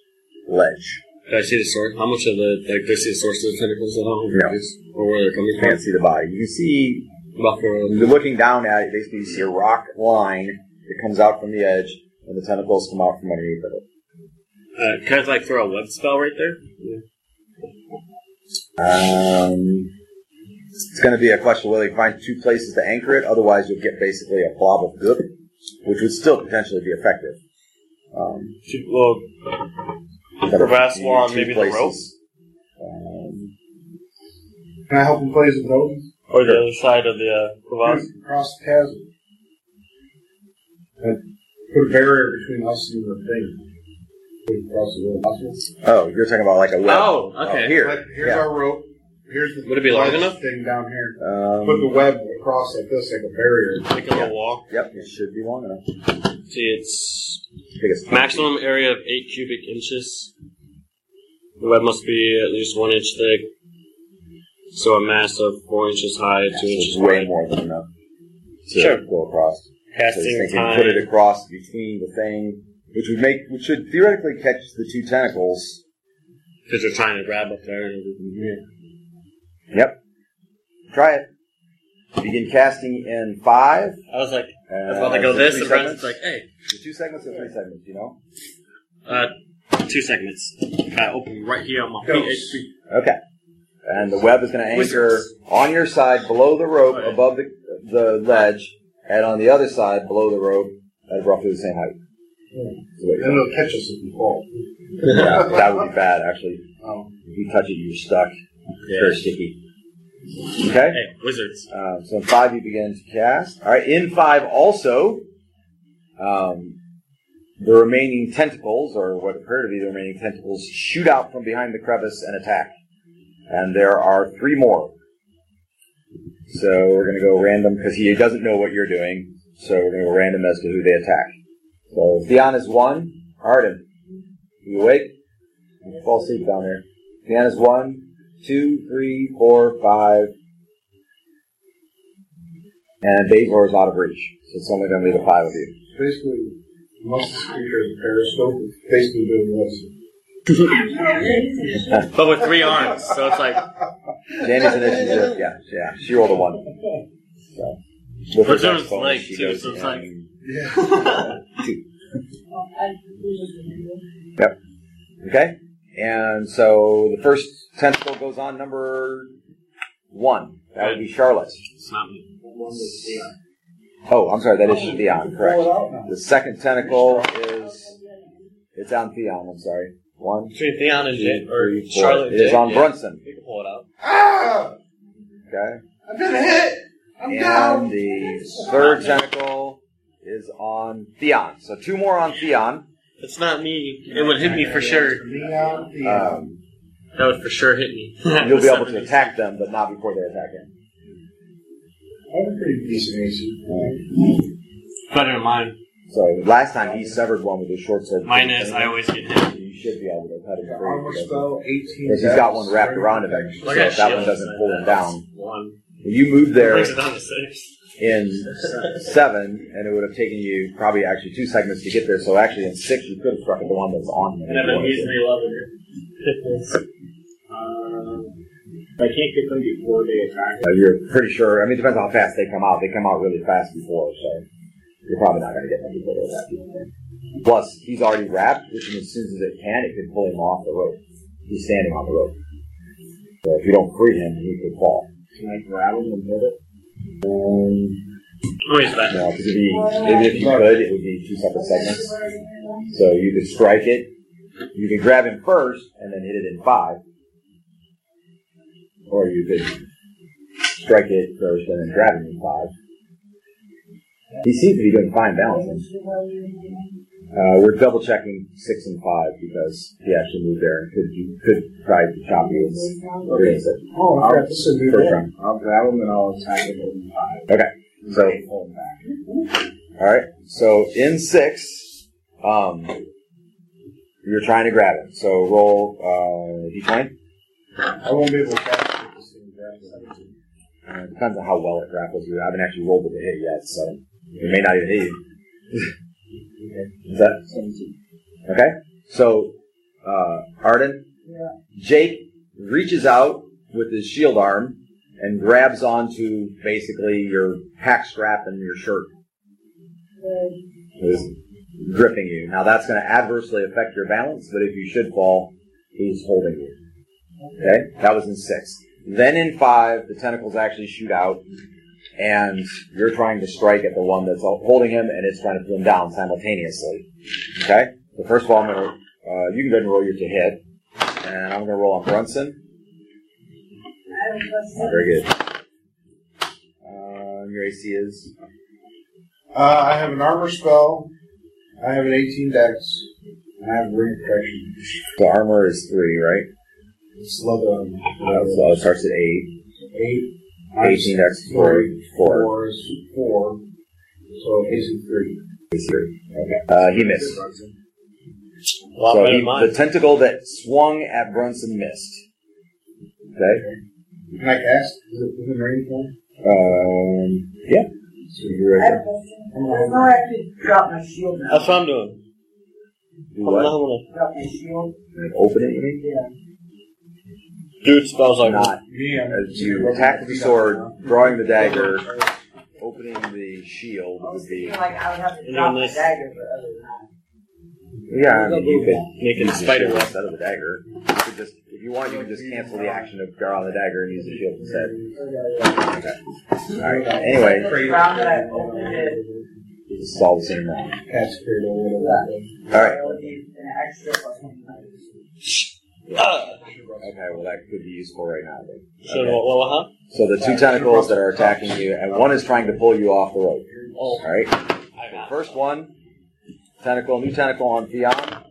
ledge. Do I see the source? How much of the, like, do I see the source of the tentacles at all? No. Or where they're coming You can't see the body. You can see, Buffalo. you're looking down at it, basically you see a rock line that comes out from the edge, and the tentacles come out from underneath of it. Uh, can I, like, throw a web spell right there? Um, it's going to be a question whether you find two places to anchor it, otherwise you'll get basically a blob of goop, which would still potentially be effective. Um, Should- Well, but Crevasse you need wall, maybe the rope? Um, Can I help him place some totems? or the other side of the uh, crevasse? Across the chasm. And put a barrier between us and the thing. Oh, you're talking about like a web. Oh, okay. here. Like, here's yeah. our rope. Here's the Would it be long ledge enough? thing down here. Um, Put the web across like this, like a barrier. Like a little wall. Yep, it should be long enough. See, it's it's maximum area of 8 cubic inches. The web must be at least 1 inch thick. So a mass of 4 inches high, 2 Yeah, inches it's way wide. more than enough to Sure. go across. So I was Casting thinking time. put it across between the thing, which would make, which should theoretically catch the two tentacles. Because they're trying to grab up there everything. Yep. Try it. Begin casting in five. I was like, I was Uh, about to go this, and Brent's like, hey, The two segments or three segments, you know? uh, two segments. I open right here on my feet. Okay. And the web is going to anchor on your side below the rope, above the, the ledge, and on the other side below the rope at roughly the same height. So wait, Then it'll catch us if we fall. yeah, that would be bad, actually. Um, If you touch it, you're stuck. It's Yeah. very sticky. Okay? Hey, wizards. Um, so in five, you begin to cast. All right. In five, also, um, the remaining tentacles, or what appear to be the remaining tentacles, shoot out from behind the crevice and attack. And there are three more. So we're going to go random because he doesn't know what you're doing. So we're going to go random as to who they attack. So Theon is one. Arden, you awake? You fall asleep down there. Theon is one, two, three, four, five, and Bazor is out of reach. So it's only going to be the five of you. basically, most of this creature is a periscope. It's basically doing this. But with three arms, so it's like, Jamie's initiative, yeah, yeah, she rolled a one. So, with But her there's dex leg, too, so it's like- him. Yeah. Two. Well, I we just Okay, and so the first tentacle goes on number one. That would be Charlotte. it's not me. Oh, I'm sorry, that is Theon, correct. Pull it out now. The second tentacle is it's on Theon. I'm sorry. One, Between Theon and two, Jay, or three. Charlotte and It is on yeah. Brunson. You can pull it out. Ah! Okay. I've been hit! I'm And down! the third tentacle is on Theon. So two more on Theon. It's not me. It would hit me for sure. Neon, neon. Um, That would for sure hit me. you'll be able to attack them, but not before they attack him. I have a pretty decent AC. Better than mine. So last time he severed one with his short sword. Mine is. I always get hit. You should be able to cut him Armor free. spell, 18. Because he's got one wrapped around him, so if that one doesn't pull him down. One. You move there Brings it down to six. in seven, and it would have taken you probably actually two segments to get there. So actually, in six, you could have struck at the one that's on. And I'm easily eleven. I can't get them before they attack. Uh, you're pretty sure. I mean, it depends how fast they come out. They come out really fast before, so you're probably not going to get them before they attack. Plus, he's already wrapped, which means as soon as it can, it can pull him off the rope. He's standing on the rope. So if you don't free him, he could fall. Can I grab them and hit it? Oh, he's back. No, because even if you could, it would be two separate segments. So you could strike it. You could grab him first and then hit it in five. Or you could strike it first and then grab him in five. He seems to be doing fine balancing. Uh, we're double checking six and five because he actually moved there and could could try to chop you with three and six. Oh, I forgot this is a new First one. round. I'll grab them and I'll attack it with five. Okay. So them back. All right. So in six, um, you're trying to grab it. So roll uh, d20. I won't be able to catch it with this thing. Uh, depends on how well it grapples you. I haven't actually rolled with a hit yet, so it may not even hit you. Is that okay? So uh, Arden, Jake reaches out with his shield arm and grabs onto basically your pack strap and your shirt. Is gripping you. Now that's going to adversely affect your balance, but if you should fall, he's holding you. Okay? That was in six. Then in five, the tentacles actually shoot out, and you're trying to strike at the one that's holding him, and it's trying to pull him down simultaneously. Okay? So first of all, I'm gonna, uh, you can go ahead and roll your to hit, and I'm going to roll on Brunson. Oh, very good. Uh, your AC is? Uh, I have an armor spell, I have an 18 dex, and I have ring protection. The armor is 3, right? Slow down. Uh, it starts at 8. 8. 18x three, four. Four is four. So AC three. AC three. Okay. Uh, he missed. So he, the tentacle that swung at Brunson missed. Okay. Can I cast? Is it within range for? Um. Yeah. So you're right actually drop my shield now. That's what I'm doing. Do what? Drop my shield. Open it. Yeah do spells like Not. Me, As you attack with the sword, drawing the dagger, opening the shield I would be. like I would have to And drop then my dagger, but other than. Yeah, I mean, you could making use the spider web. instead of the dagger. You could just, if you want, you can just cancel the action of draw the dagger and use the shield instead. Okay. All right. Anyway, The round that I opened it, this is all the same round. cast spirit over it. All right. I would need an extra plus one. Okay. Well, that could be useful right now. then. So, Okay. what, what, huh? So the two tentacles that are attacking you, and one is trying to pull you off the rope. Oh, All right. I got it. First one, tentacle, new tentacle on Theon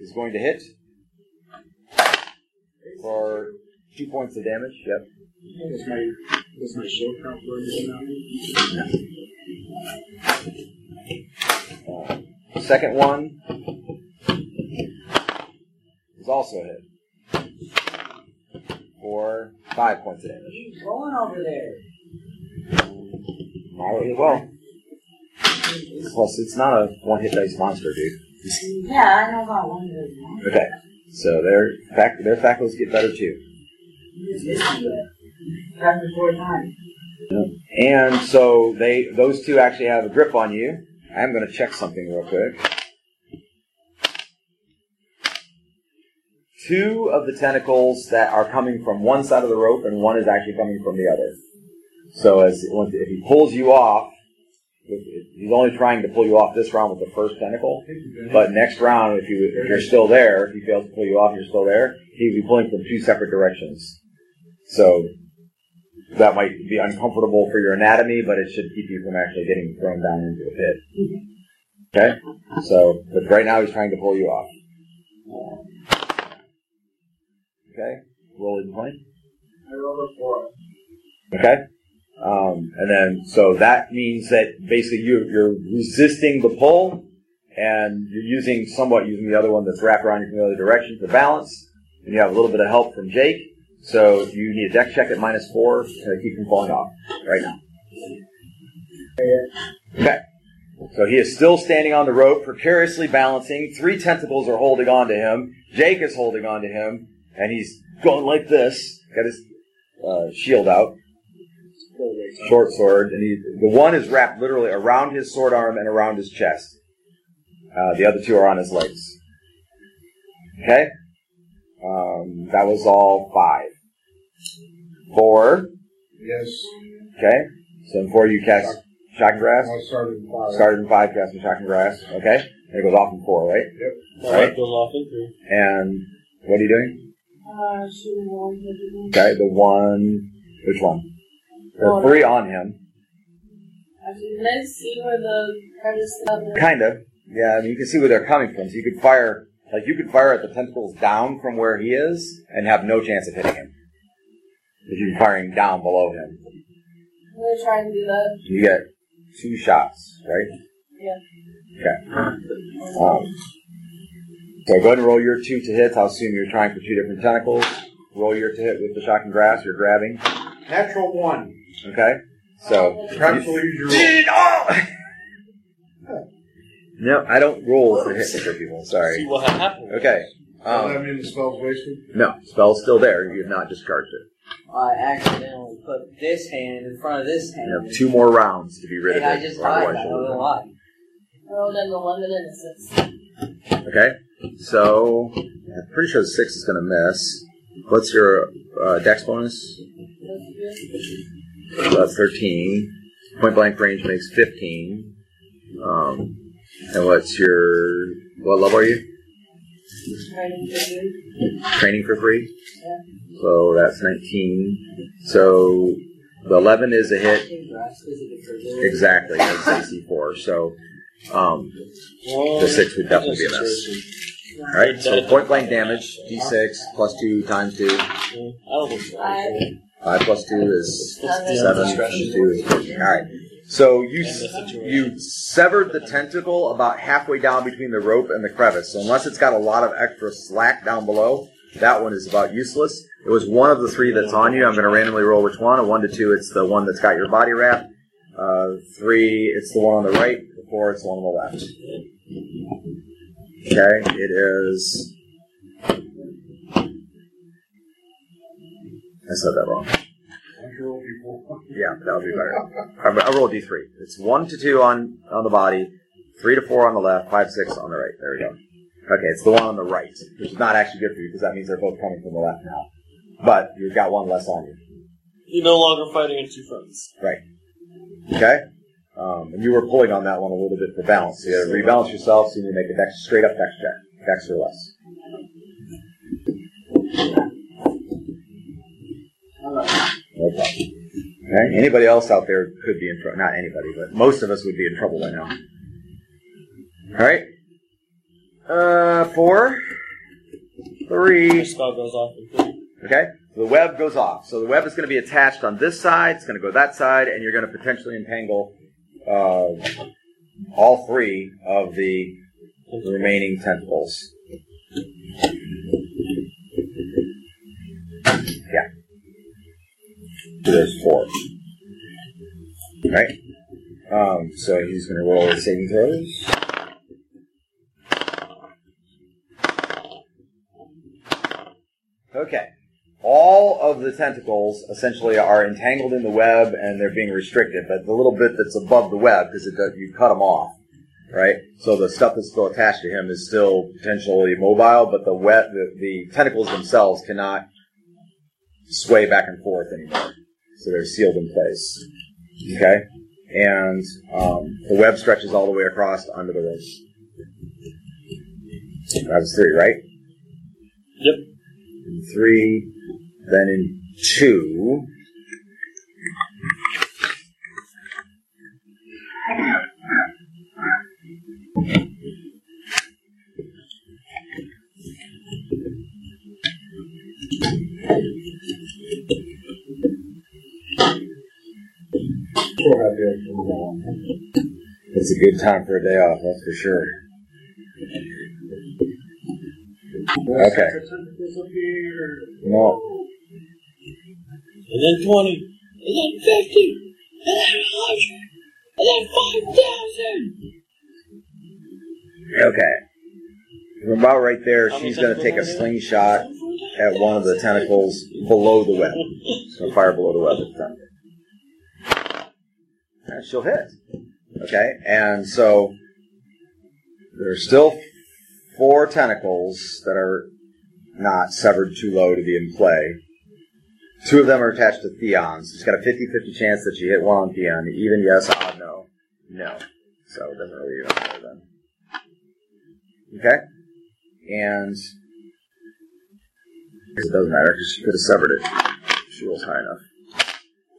is going to hit for two points of damage. Yep. Does my, does my shield count for anything second one is also a hit for five points of damage. What's going over there? Not really well. Plus, it's not a one-hit dice monster, dude. Yeah, I know about one of those. Okay, so their fac- their faculties get better too. It's missing it. After four times. And so they those two actually have a grip on you. I'm going to check something real quick. Two of the tentacles that are coming from one side of the rope, and one is actually coming from the other. So as if he pulls you off, he's only trying to pull you off this round with the first tentacle. But next round, if you if you're still there, if he fails to pull you off, you're still there. He'd be pulling from two separate directions. So that might be uncomfortable for your anatomy, but it should keep you from actually getting thrown down into a pit. Mm-hmm. Okay? So, but right now he's trying to pull you off. Okay? Roll a 20. I rolled a four. Okay? Um, and then, so that means that basically you, you're resisting the pull, and you're using, somewhat using the other one that's wrapped around you from the other direction for balance, and you have a little bit of help from Jake, so you need a deck check at minus four to keep from falling off right now. Okay. So he is still standing on the rope, precariously balancing. Three tentacles are holding on to him. Jake is holding on to him, and he's going like this. Got his uh, shield out, short sword, and he, the one is wrapped literally around his sword arm and around his chest. Uh, the other two are on his legs. Okay, um, that was all five. Four. Yes. Okay, so in four you cast shocking grasp. I started in five. Started in five, casting shocking grasp. Okay, and it goes off in four, right? Yep. Right. Goes off in three. And what are you doing? Uh, shooting one hit again. Okay, the one. Which one? There are three on him. Can I see where the crevice is? out there? Kind of. Yeah, I mean, you can see where they're coming from. So you could fire, like, you could fire at the tentacles down from where he is and have no chance of hitting him. If you're firing down below him, I'm gonna try and do that. you get two shots, right? Yeah. Okay. Um, so go ahead and roll your two to hit. I'll assume you're trying for two different tentacles. Roll your to hit with the shocking grasp. You're grabbing. Natural one. Okay. So. Perhaps we'll use your roll. Did-! No, I don't roll to hit for people. Sorry. See Sorry. what happened. Okay. Does that Um, mean the spell's wasted? no, spell's still there. You have not discharged it. I accidentally put this hand in front of this hand. You have two more rounds to be rid of and I just or died. otherwise I you'll don't lose know it. why. Rolled an 11 and a 6. Okay. So I'm pretty sure the six is going to miss. What's your uh, dex bonus? Uh, Thirteen. Point blank range makes fifteen. Um, and what's your what level are you? Training for you. Training for free. So that's nineteen. So the eleven is a hit. Exactly. That's four. So um, the six would definitely be a miss. All right. So point blank damage. D6 plus two times two. I don't think so. Five. Five plus two is Seven. seven. Times two is fifteen. All right. So you you severed the tentacle about halfway down between the rope and the crevice. So unless it's got a lot of extra slack down below, that one is about useless. It was one of the three that's on you. I'm going to randomly roll which one. A one to two, it's the one that's got your body wrap. Uh, three, it's the one on the right. Four, it's the one on the left. Okay, it is. I said that wrong. Yeah, that would be better. I, I roll d3. It's one to two on on the body, three to four on the left, five six on the right. There we go. Okay, it's the one on the right, which is not actually good for you because that means they're both coming from the left now. But you've got one less on you. You're no longer fighting on two fronts. Right. Okay. Um, and you were pulling on that one a little bit for balance. So you got to rebalance yourself. So you need to make a dex, straight up dex check, dex or less. No problem. Okay. Anybody else out there could be in trouble. Not anybody, but most of us would be in trouble by now. All right. Uh, four, three. Your spell goes off. Okay? So the web goes off. So the web is going to be attached on this side, it's going to go that side, and you're going to potentially entangle uh, all three of the remaining tentacles. Yeah. There's four. Right? Um, so he's going to roll the saving throws. Okay. All of the tentacles essentially are entangled in the web and they're being restricted, but the little bit that's above the web, because you cut them off, right? So the stuff that's still attached to him is still potentially mobile, but the web, the, the tentacles themselves cannot sway back and forth anymore. So they're sealed in place. Okay? And um, the web stretches all the way across under the rope. That was three, right? Yep. in three, then in 2, It's a good time for a day off, that's for sure. Okay. No. And then 20. And then 50. And then 100. And then 5,000. Okay. From about right there, she's going to take a slingshot at one of the tentacles below the web. So fire below the web at the time. And she'll hit. Okay, and so there's still four tentacles that are not severed too low to be in play. Two of them are attached to Theons. She's got a 50-50 chance that you hit one on Theon. Even yes, odd no. No. So it doesn't really matter then. Okay? And it doesn't matter because she could have severed it. She rolls high enough.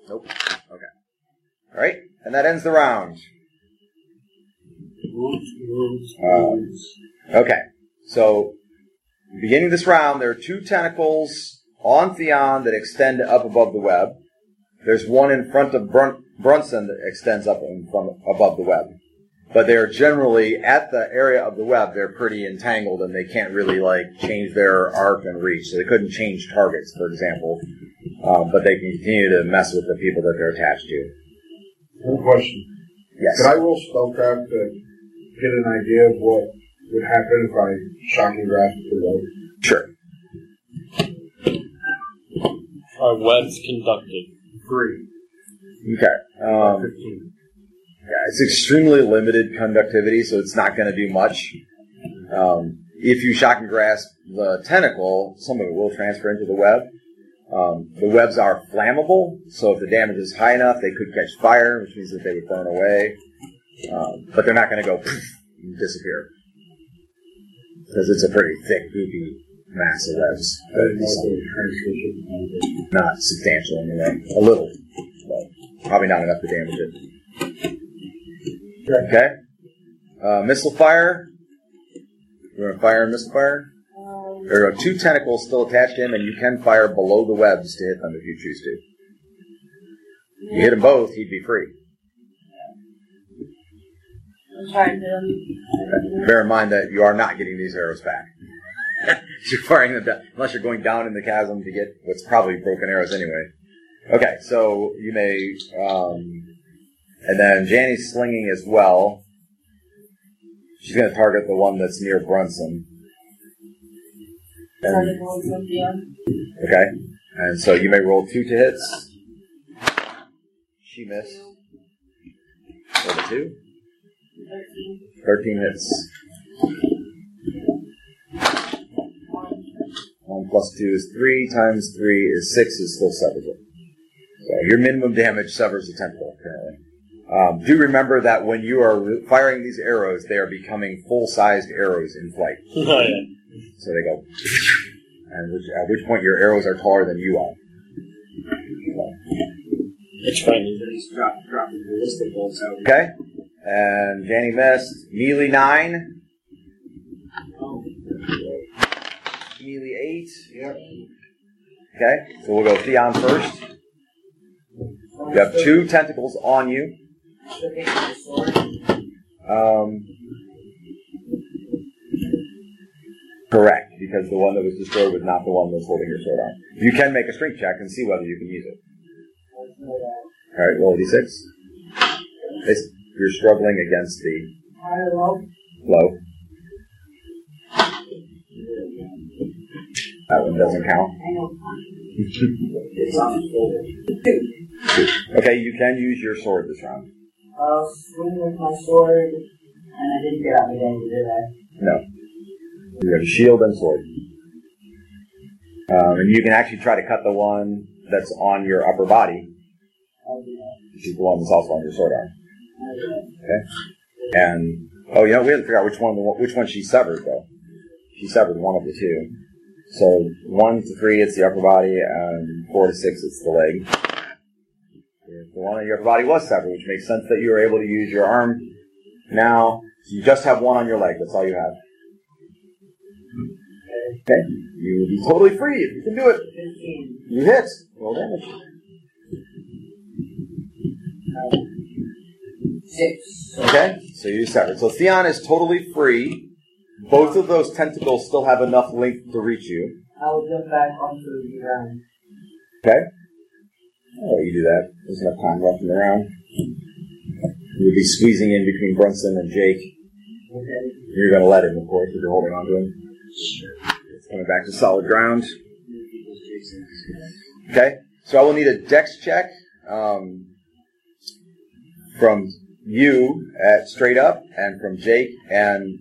Nope. Okay. All right, and that ends the round. Um, okay, so beginning this round, there are two tentacles on Theon that extend up above the web. There's one in front of Brun- Brunson that extends up front above the web. But they're generally at the area of the web. They're pretty entangled, and they can't really like change their arc and reach. So they couldn't change targets, for example. Um, but they can continue to mess with the people that they're attached to. One question. Yes. Could I roll spellcraft to get an idea of what would happen if I shocking grasp the rope? Sure. Are webs conducted? Three. Okay. Um, Fifteen. Yeah, it's extremely limited conductivity, so it's not going to do much. Um, if you shocking grasp the tentacle, some of it will transfer into the web. Um, the webs are flammable, so if the damage is high enough, they could catch fire, which means that they would burn away. Um, but they're not going to go poof and disappear because it's a pretty thick, goopy mass of webs. But it's not substantial anyway. A little, but probably not enough to damage it. Okay. Uh, missile fire. You want to fire and missile fire? Um, There are two tentacles still attached to him, and you can fire below the webs to hit them if you choose to. If you hit them both, he'd be free. I'm trying to. Bear in mind that you are not getting these arrows back. you're firing them down, unless you're going down in the chasm to get what's probably broken arrows anyway. Okay, so you may, um, and then Janny's slinging as well. She's going to target the one that's near Brunson. And, okay, and so you may roll two to hits. She missed. Roll a two. 13. 13 hits. One. 1 plus 2 is 3, times 3 is 6, is still severs it. So your minimum damage severs the tentacle, apparently. Um, do remember that when you are re- firing these arrows, they are becoming full-sized arrows in flight. oh, yeah. So they go, and which, at which point your arrows are taller than you are. It's frightening. He's drop, dropping ballistic bolts out. Okay? And Danny missed. Melee 9. Melee 8. Yep. Okay, so we'll go Theon first. You have two tentacles on you. Looking at the sword. Um, correct, because the one that was destroyed was not the one that was holding your sword on. You can make a strength check and see whether you can use it. All right, roll a d6. It's, you're struggling against the High low? That one doesn't count. Hang on. It's on the shoulder. Okay, you can use your sword this round. I'll swing with my sword. And I didn't get out my danger, did I? No. You have a shield and sword. Um, and you can actually try to cut the one that's on your upper body, I'll do that. which is the one that's also on your sword arm. I'll do that. And oh, you know, we have to figure out which one which one she severed though. She severed one of the two. So one to three, it's the upper body, and four to six, it's the leg. If The one on your upper body was severed, which makes sense that you were able to use your arm. Now you just have one on your leg. That's all you have. Okay, you will be totally free if you can do it. You hit. Roll damage. Six. Okay, so you severed. So Theon is totally free. Both of those tentacles still have enough length to reach you. I will jump back onto the ground. Okay? I'll let you do that. There's enough time left around. You'll be squeezing in between Brunson and Jake. Okay. You're going to let him, of course, if you're holding on to him. It's coming back to solid ground. Okay, so I will need a dex check um, from you at straight up, and from Jake and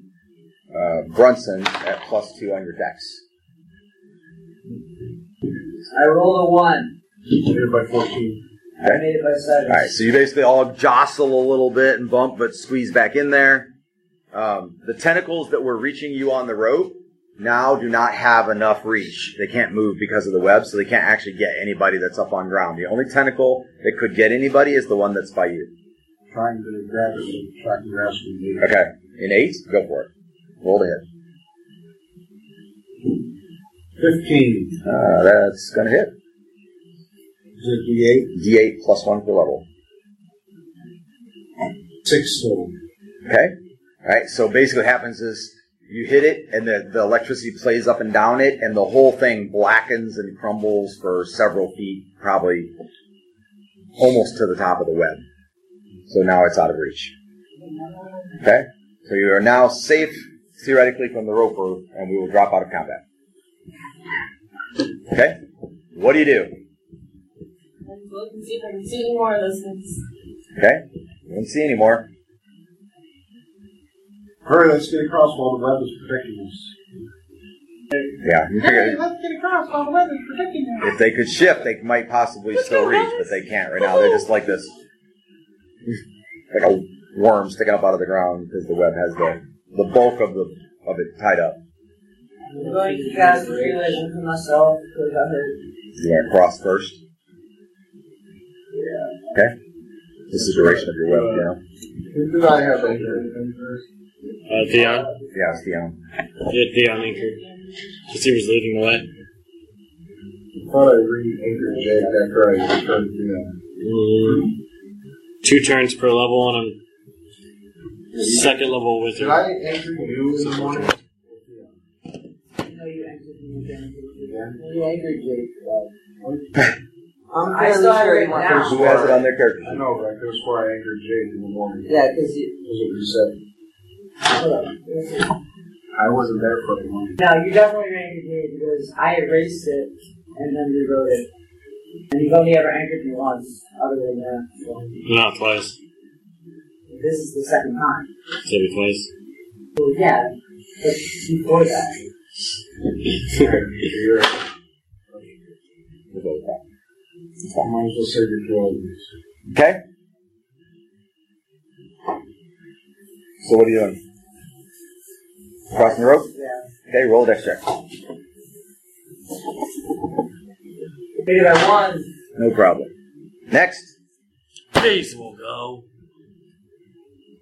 uh, Brunson at plus two on your dex. I rolled a one. Made it by 14. I made it by seven. All right, so you basically all jostle a little bit and bump, but squeeze back in there. Um, the tentacles that were reaching you on the rope now do not have enough reach. They can't move because of the web, so they can't actually get anybody that's up on ground. The only tentacle that could get anybody is the one that's by you. Trying to grab it, so try to grasp it. Okay, in eight, go for it. Roll to hit. 15. Uh, that's gonna hit. Is it D8 D8 plus one per level. 6 total. Okay? Alright, so basically what happens is you hit it and the, the electricity plays up and down it and the whole thing blackens and crumbles for several feet, probably almost to the top of the web. So now it's out of reach. Okay? So you are now safe theoretically from the roper and we will drop out of combat. Okay? What do you do? Let's look and see if I can see any more of those things. Okay? You don't see any more. Hurry, let's get across while the web is protecting us. Yeah, you figure let's get across while the web is protecting us. if they could shift, they might possibly still reach, but they can't right now. They're just like this, like a worm sticking up out of the ground because the web has the the bulk of the of it tied up. I'm going to cast a relation for myself because I heard. You want to cross first? Yeah. Okay. This is the duration of your web, you know? Who did I have anchor? Uh, Theon. Yeah, it's the um, Yeah, Theon anchor. Because he was leading the way. I thought I re-anchored Jake after I returned to them. Mm, two turns per level, and I'm second level wizard. Did wizard. I anchor you in the morning? No, you entered me again. You anchored Jake. I'm I fairly still have sure it he now. who has it on their character I know, but I could have swore I anchored Jake in the morning. Yeah, because you. Was it reset? I wasn't there for the morning. No, you definitely anchored me because I erased it and then rewrote it. And you've only ever anchored me once, other than that. So Not twice. This is the second time. Maybe twice. Well, yeah, but before that. You're right. I might as well save your jewelry. Okay. So what are you doing? Crossing the rope? Yeah. Okay, roll a dex check. Made it by one. No problem. Next. Days will go.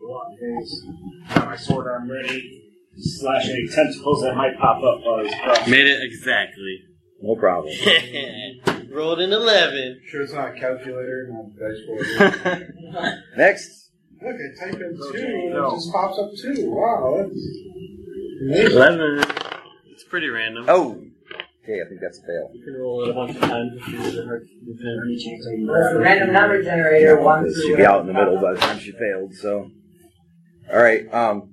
Go on. Got my sword arm ready. Slash any tentacles that might pop up while he's crossing. Made it exactly. No problem. Rolled an 11. Sure it's not a calculator, not a dice board. Next. Look, I type in two and it just pops up two. Wow, that's 11. It's pretty random. Oh. Okay, I think that's a fail. You can roll it a bunch of times if you really hard with him. Any chance I can That's a random number generator, one Because she'd be out in the middle by the time she failed. So, all right. Um,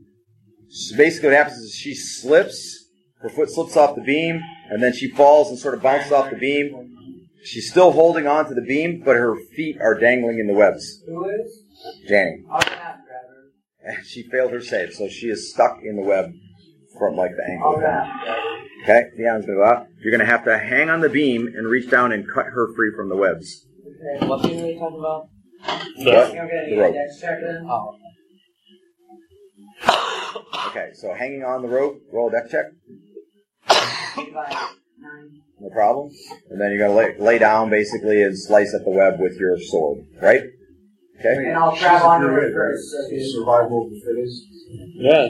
so basically, what happens is she slips. Her foot slips off the beam, and then she falls and sort of bounces off the beam. She's still holding on to the beam, but her feet are dangling in the webs. Who is? Janny, I'll have grab and she failed her save, so she is stuck in the web from like the I'll ankle have down. grab her. Okay, Theon's gonna go out. You're gonna have to hang on the beam and reach down and cut her free from the webs. Okay. What thing are you talking about? So, I'm The need rope. a dex check then. Oh. Okay, so hanging on the rope, roll a deck check. Nine. No problem. And then you're gonna lay, lay down basically and slice at the web with your sword, right? Okay. And I'll grab onto her first. So It's you- survival of the fittest. yeah.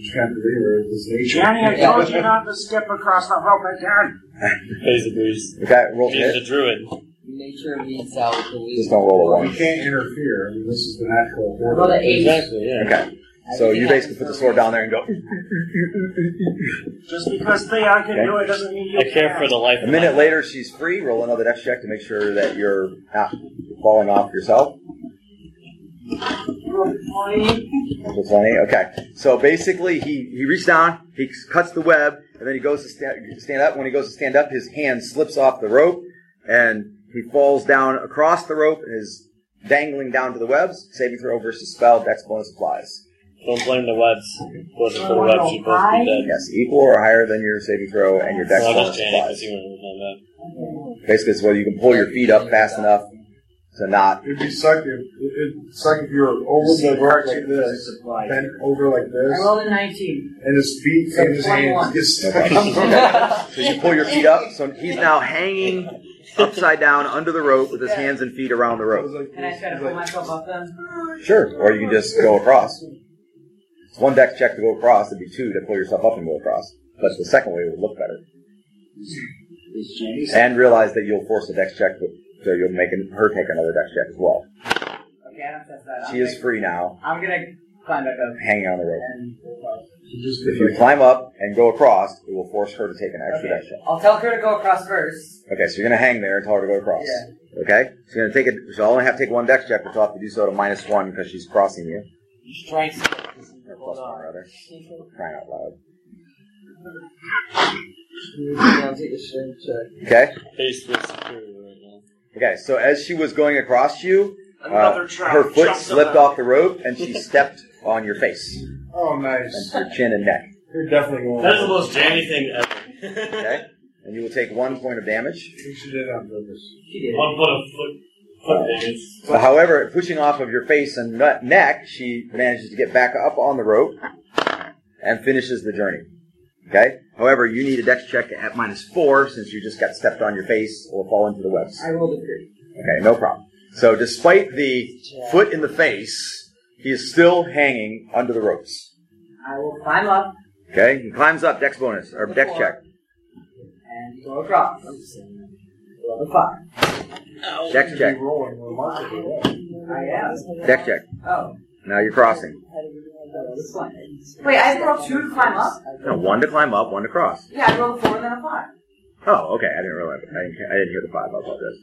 You can't believe it. It's nature. Johnny, I told you not to skip across the rope again. Pays agrees. Okay, roll to He's hit. a druid. Nature meets out the Just weed. don't roll a Well, one. you can't interfere. I mean, this is the natural order. Roll the eight. Exactly, yeah. Okay. So you basically put the sword down there and go. Just because Theon can Okay. do it doesn't mean you I care can. for the life A of minute my- later, she's free. Roll another dex check to make sure that you're not falling off yourself. Natural 20. Okay. So basically, he, he reaches down, he cuts the web, and then he goes to sta- stand up. When he goes to stand up, his hand slips off the rope, and he falls down across the rope and is dangling down to the webs. Saving throw versus spell, dex bonus applies. Don't blame the webs. Wasn't for the webs, you'd both be dead. Yes, equal or higher than your saving throw, and your dex Well, bonus just Janet, applies. because he wouldn't have done that. Basically, it's whether you can pull your feet up fast enough to not. It'd be suck if it, it's like if you're over the rope like this, bent over like I this, rolled a 19. and his feet So and his hands get stuck. So you pull your feet up. So he's now hanging upside down under the rope with his hands and feet around the rope. Can I try to pull myself up then? Sure. Or you can just go across. One dex check to go across. It'd be two to pull yourself up and go across. But the second way would look better. And realize that you'll force a dex check, so you'll make her take another dex check as well. Okay, I don't that. I'm She is gonna- free now, I'm gonna climb back up hanging on the rope. If you climb up and go across, it will force her to take an extra dex Okay. check. I'll tell her to go across first. Okay, so you're gonna hang there and tell her to go across. Okay? She's gonna take it, she'll only have to take one dex check, but she'll have to do so to minus one because she's crossing you. Strength. Or plus one, rather. Crying out loud. I'll take a strength check. Okay? Face with superior right now. Okay, so as she was going across you, uh, her foot slipped off the rope and she stepped on your face. Oh, And nice. your chin and neck. You're definitely going. That is the most jammy thing ever. Okay? And you will take one point of damage. She did it on purpose. She did. One foot of foot, however, pushing off of your face and neck, she manages to get back up on the rope and finishes the journey. Okay? However, you need a dex check at minus four since you just got stepped on your face or fall into the webs. I rolled a three. Okay, no problem. So despite the foot in the face, he is still hanging under the ropes. I will climb up Okay? He climbs up, dex bonus, or dex check. and go across. Roll a five. Dex check. You're rolling remarkably well. I am. Dex check. Oh. Now you're crossing. Wait, I have to roll two to climb up? No, one to climb up, one to cross. Yeah, I rolled a four and then a five. Oh, okay. I didn't realize. I didn't, I didn't hear the five. I apologize.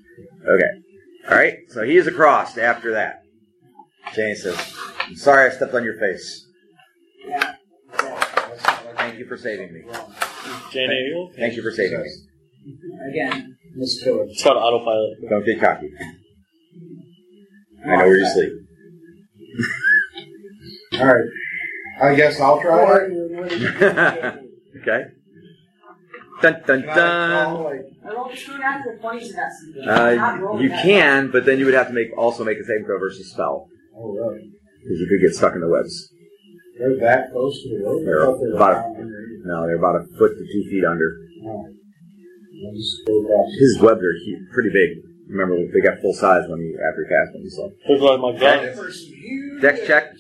Okay. All right. So he is across after that. Jane says, "I'm sorry I stepped on your face. Yeah. Thank you for saving me. Jane, are? Thank you for saving me. Again. Miss Killer. It's called autopilot. Don't get cocky. I know where you sleep. All right. I guess I'll try it. okay. Dun dun Can I call, dun. like, I rolled a two and a half with twenties in that season. Uh, you can, but then you would have to make also make a saving throw versus spell oh, really? because you could get stuck in the webs. They're that close to the road? I They're thought they were about down underneath. No, they're about a foot to two feet under. Oh. His webs are hu- pretty big. Remember, they got full size when he after he cast them. So Look like my gun. dex check,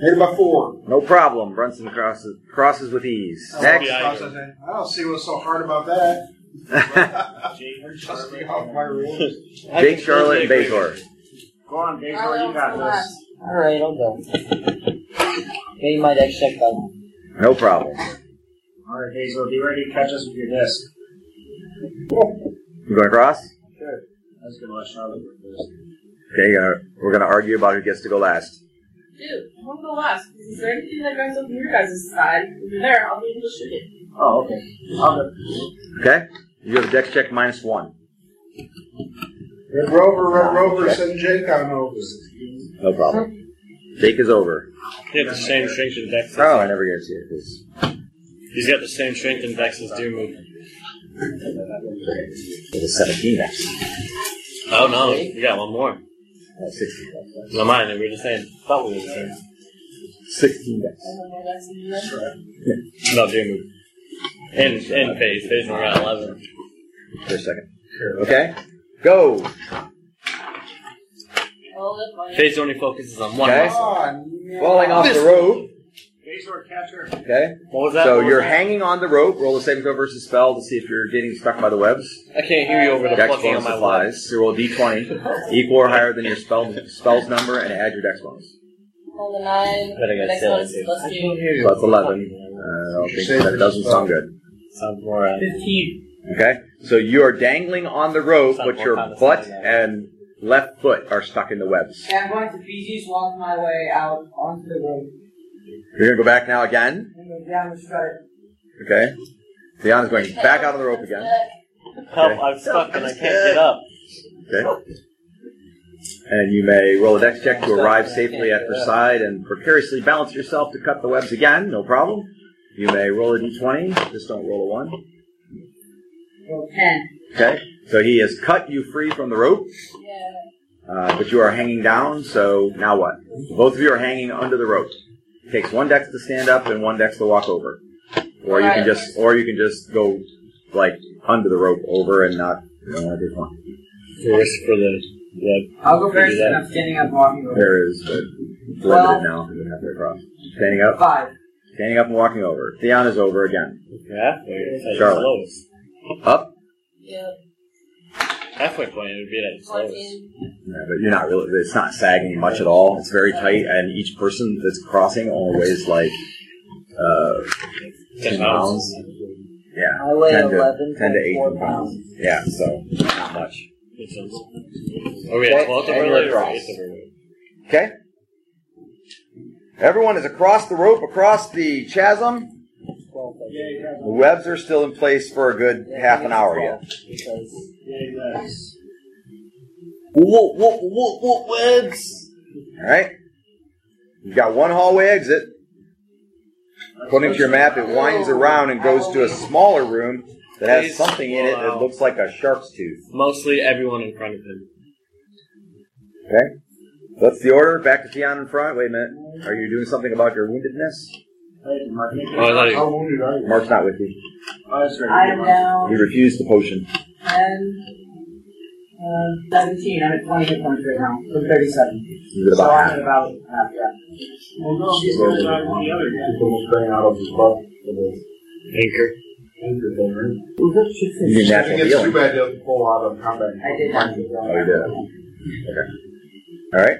Hit by four. no problem. Brunson crosses crosses with ease. Oh, Next, I don't see what's so hard about that. Just me off my rules. Jake, Charlotte, and Bazor. Go on, Bezor, you got this. Alright, I'll go. Getting my deck checked out. No problem. Alright, Bezor, be ready to catch us with your disc. You going across? I was gonna let Charlotte go first. Okay, you're we're gonna argue about who gets to go last. Dude, I want to go last. Is there anything that goes up your guys' side? If there, I'll be able to shoot it. Oh, okay. I'll go. Okay, you have a dex check minus one. Red Rover, Red Rover, send Jake on over. No problem. Jake is over. He had the same strength and dex. Oh, I never get to see it. 'Cause He's got the same strength and dex as Doomu. It is 17 next. Oh no, you got one more. Uh, 16 dex. No, mine. We were the same. Thought we were the same. 16 dex. No, Doomu. And and phase. Phase we're at eleven. For a second. Okay, go. Roll it. Fine. Phase only focuses on one Okay. muscle. Oh. Falling off the rope. Azor, catcher. Okay. What was that? So What was you're that? hanging on the rope. Roll a saving throw versus spell to see if you're getting stuck by the webs. I can't hear you over the Dex plucking on bonus my leg. applies. So roll a d20, equal or higher than your spell spell's number, and add your dex bonus. On the nine. But I got Next still one's too. plus I two. So that's 11. Uh, I don't think that doesn't sound good. Sounds more. Uh, Fifteen. Okay. So you are dangling on the rope, but your butt and left foot are stuck in the webs. And I'm going to Fiji's walk my way out onto the road You're gonna go back now again. and go down the strutter. Okay. Deanna's going back out on the rope again. Help! I'm stuck and I can't get up. Okay. And you may roll a dex check to arrive safely at her side and precariously balance yourself to cut the webs again. No problem. You may roll a d20. Just don't roll a one. Roll ten. Okay. So he has cut you free from the rope, Yeah. uh, but you are hanging down. So now what? Both of you are hanging under the rope. It takes one dex to stand up and one dex to walk over, or you can just, or you can just go like under the rope over and not. You don't do one. First for the web. I'll go first that. and I'm standing up walking over. There is but it's limited now. You have to cross. Standing up, Five. standing up and walking over. Theon is over again. Halfway. Charlotte. Up, Yeah. Halfway point it would be at its lowest. Fourteen. Yeah, but you're not really. It's not sagging much at all. It's very tight, and each person that's crossing only weighs like uh, Ten ten pounds. pounds. Yeah, I weigh 10 to, 11 10 to 18 pounds. pounds. Yeah, so not much. Makes sense. Are we Okay, at 12th of our weight or across. 8th of our weight? Okay. Everyone is across the rope, across the chasm. The webs are still in place for a good half an hour yet. Because Yes. What, what, what, what webs? All right. You've got one hallway exit. According to your map, it winds around and goes to a smaller room that has something in it that looks like a shark's tooth. Mostly everyone in front of him. Okay. That's the order. Back to Theon in front. Wait a minute. Are you doing something about your woundedness? Hey, Mark, Oh, I thought How he, wounded are you? Mark's not with you. That's right. I am He refused the potion. Uh, seventeen. I'm at twenty points right now. He's at So I'm at about half. Yeah. Well, no, he's going to try one the other guy. People almost bang out of his butt for the anchor. anchor thing, right? You I natural it's too bad to pull out of combat. I did not. Oh, you did. Okay. All right.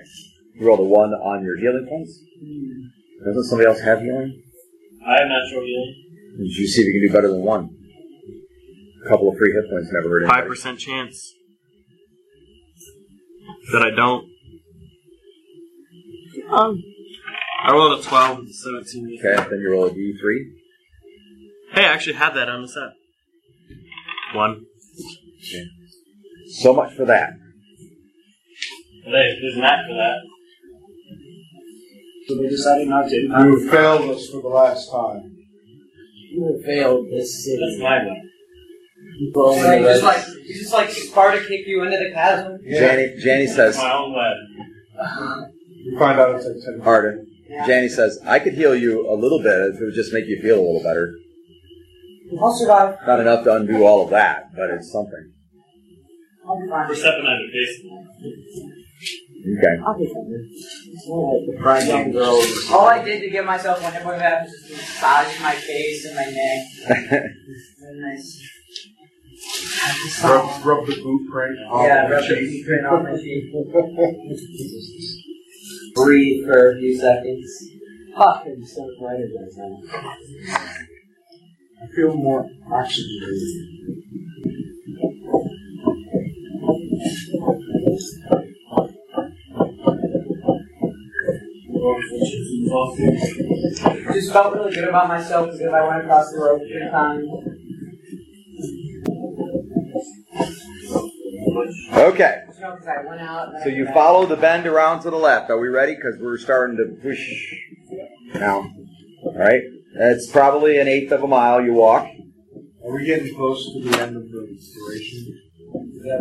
You rolled a one on your healing points. Doesn't somebody else have healing? I have natural healing. Did you see if you can do better than one? A couple of free hit points never hurt anybody. Five percent chance that I don't. Um, I rolled a twelve and seventeen. Okay, then you roll a d3. Hey, I actually had that on the set. One. So much for that. Hey, there's an act for that. So they decided not to. You failed us for the last time. you have failed this That's city. my one. People only So you just like you just like Sparta kick you into the chasm. Janny, Janny says, My own web. Uh-huh. You find out it's like 10 Arden, Yeah. Janny says, I could heal you a little bit if it would just make you feel a little better. I'll survive. Not enough to undo all of that, but it's something. I'll be fine. We're stepping on your face. Okay. I'll be fine. The prime young girls. All I did to give myself one hit point back was just massage my face and my neck. And nice. Rub, rub the boot print off Yeah, the rub the cheek. print off my cheek. Breathe for a few seconds. Fucking so brighter than that. I feel more oxygenated. Just felt really good about myself because I went across the rope three times. Okay. You know, 'cause I went out. and So you follow the bend around to the left. Are we ready? Because we're starting to push now. All right. It's probably an eighth of a mile you walk. Are we getting close to the end of the duration? No,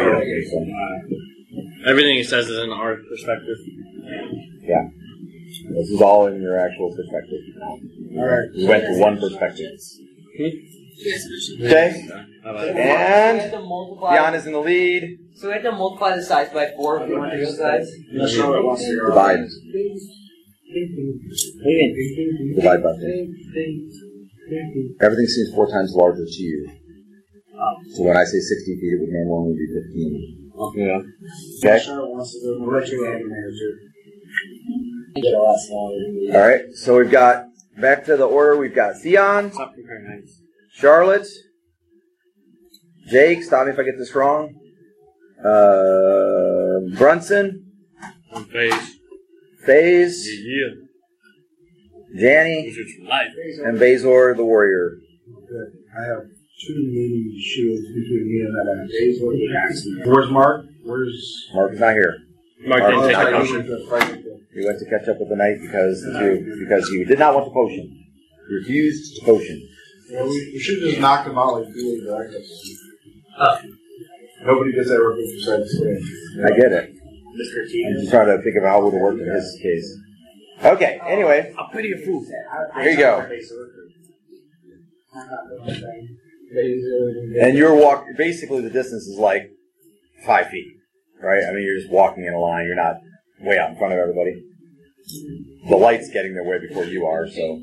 you don't think. Everything he says is in our perspective. Yeah. This is all in your actual perspective. Alright. We went to one perspective. Yes, Okay. How? And We have to multiply- Dion is in the lead. So we have to multiply the size by four if we want to go size. Unless Charlotte wants to go. Divide. Even. Divide by four. Everything seems four times larger to you. So when I say 60 feet, it would normally be 15. Yeah. Okay? Charlotte wants to go. We're actually adding manager. Get a lot smaller. All right. So we've got back to the order. We've got Theon, Stop. Charlotte, Jake. Stop me if I get this wrong. Uh, Brunson, On phase. FaZe, Yeah. Janny, This and Bazor the Warrior. Good. I have two mini shields between me and that. Where's Mark? Where's Mark's not here. Mark Mark, didn't take I the don't- potion. He went to catch up with the knight because he, because he did not want the potion. He refused the potion. Well, we, we should have just knocked him out like Billy Dragon. Uh, nobody does that work reference besides Stan. I get it. Mr. T. I'm just trying to think of how it would have worked in his case. Okay, anyway, I'll pity a fool. here you go. And you're walk. Basically, the distance is like five feet, right? I mean, you're just walking in a line. You're not way out in front of everybody. The light's getting there way before you are, so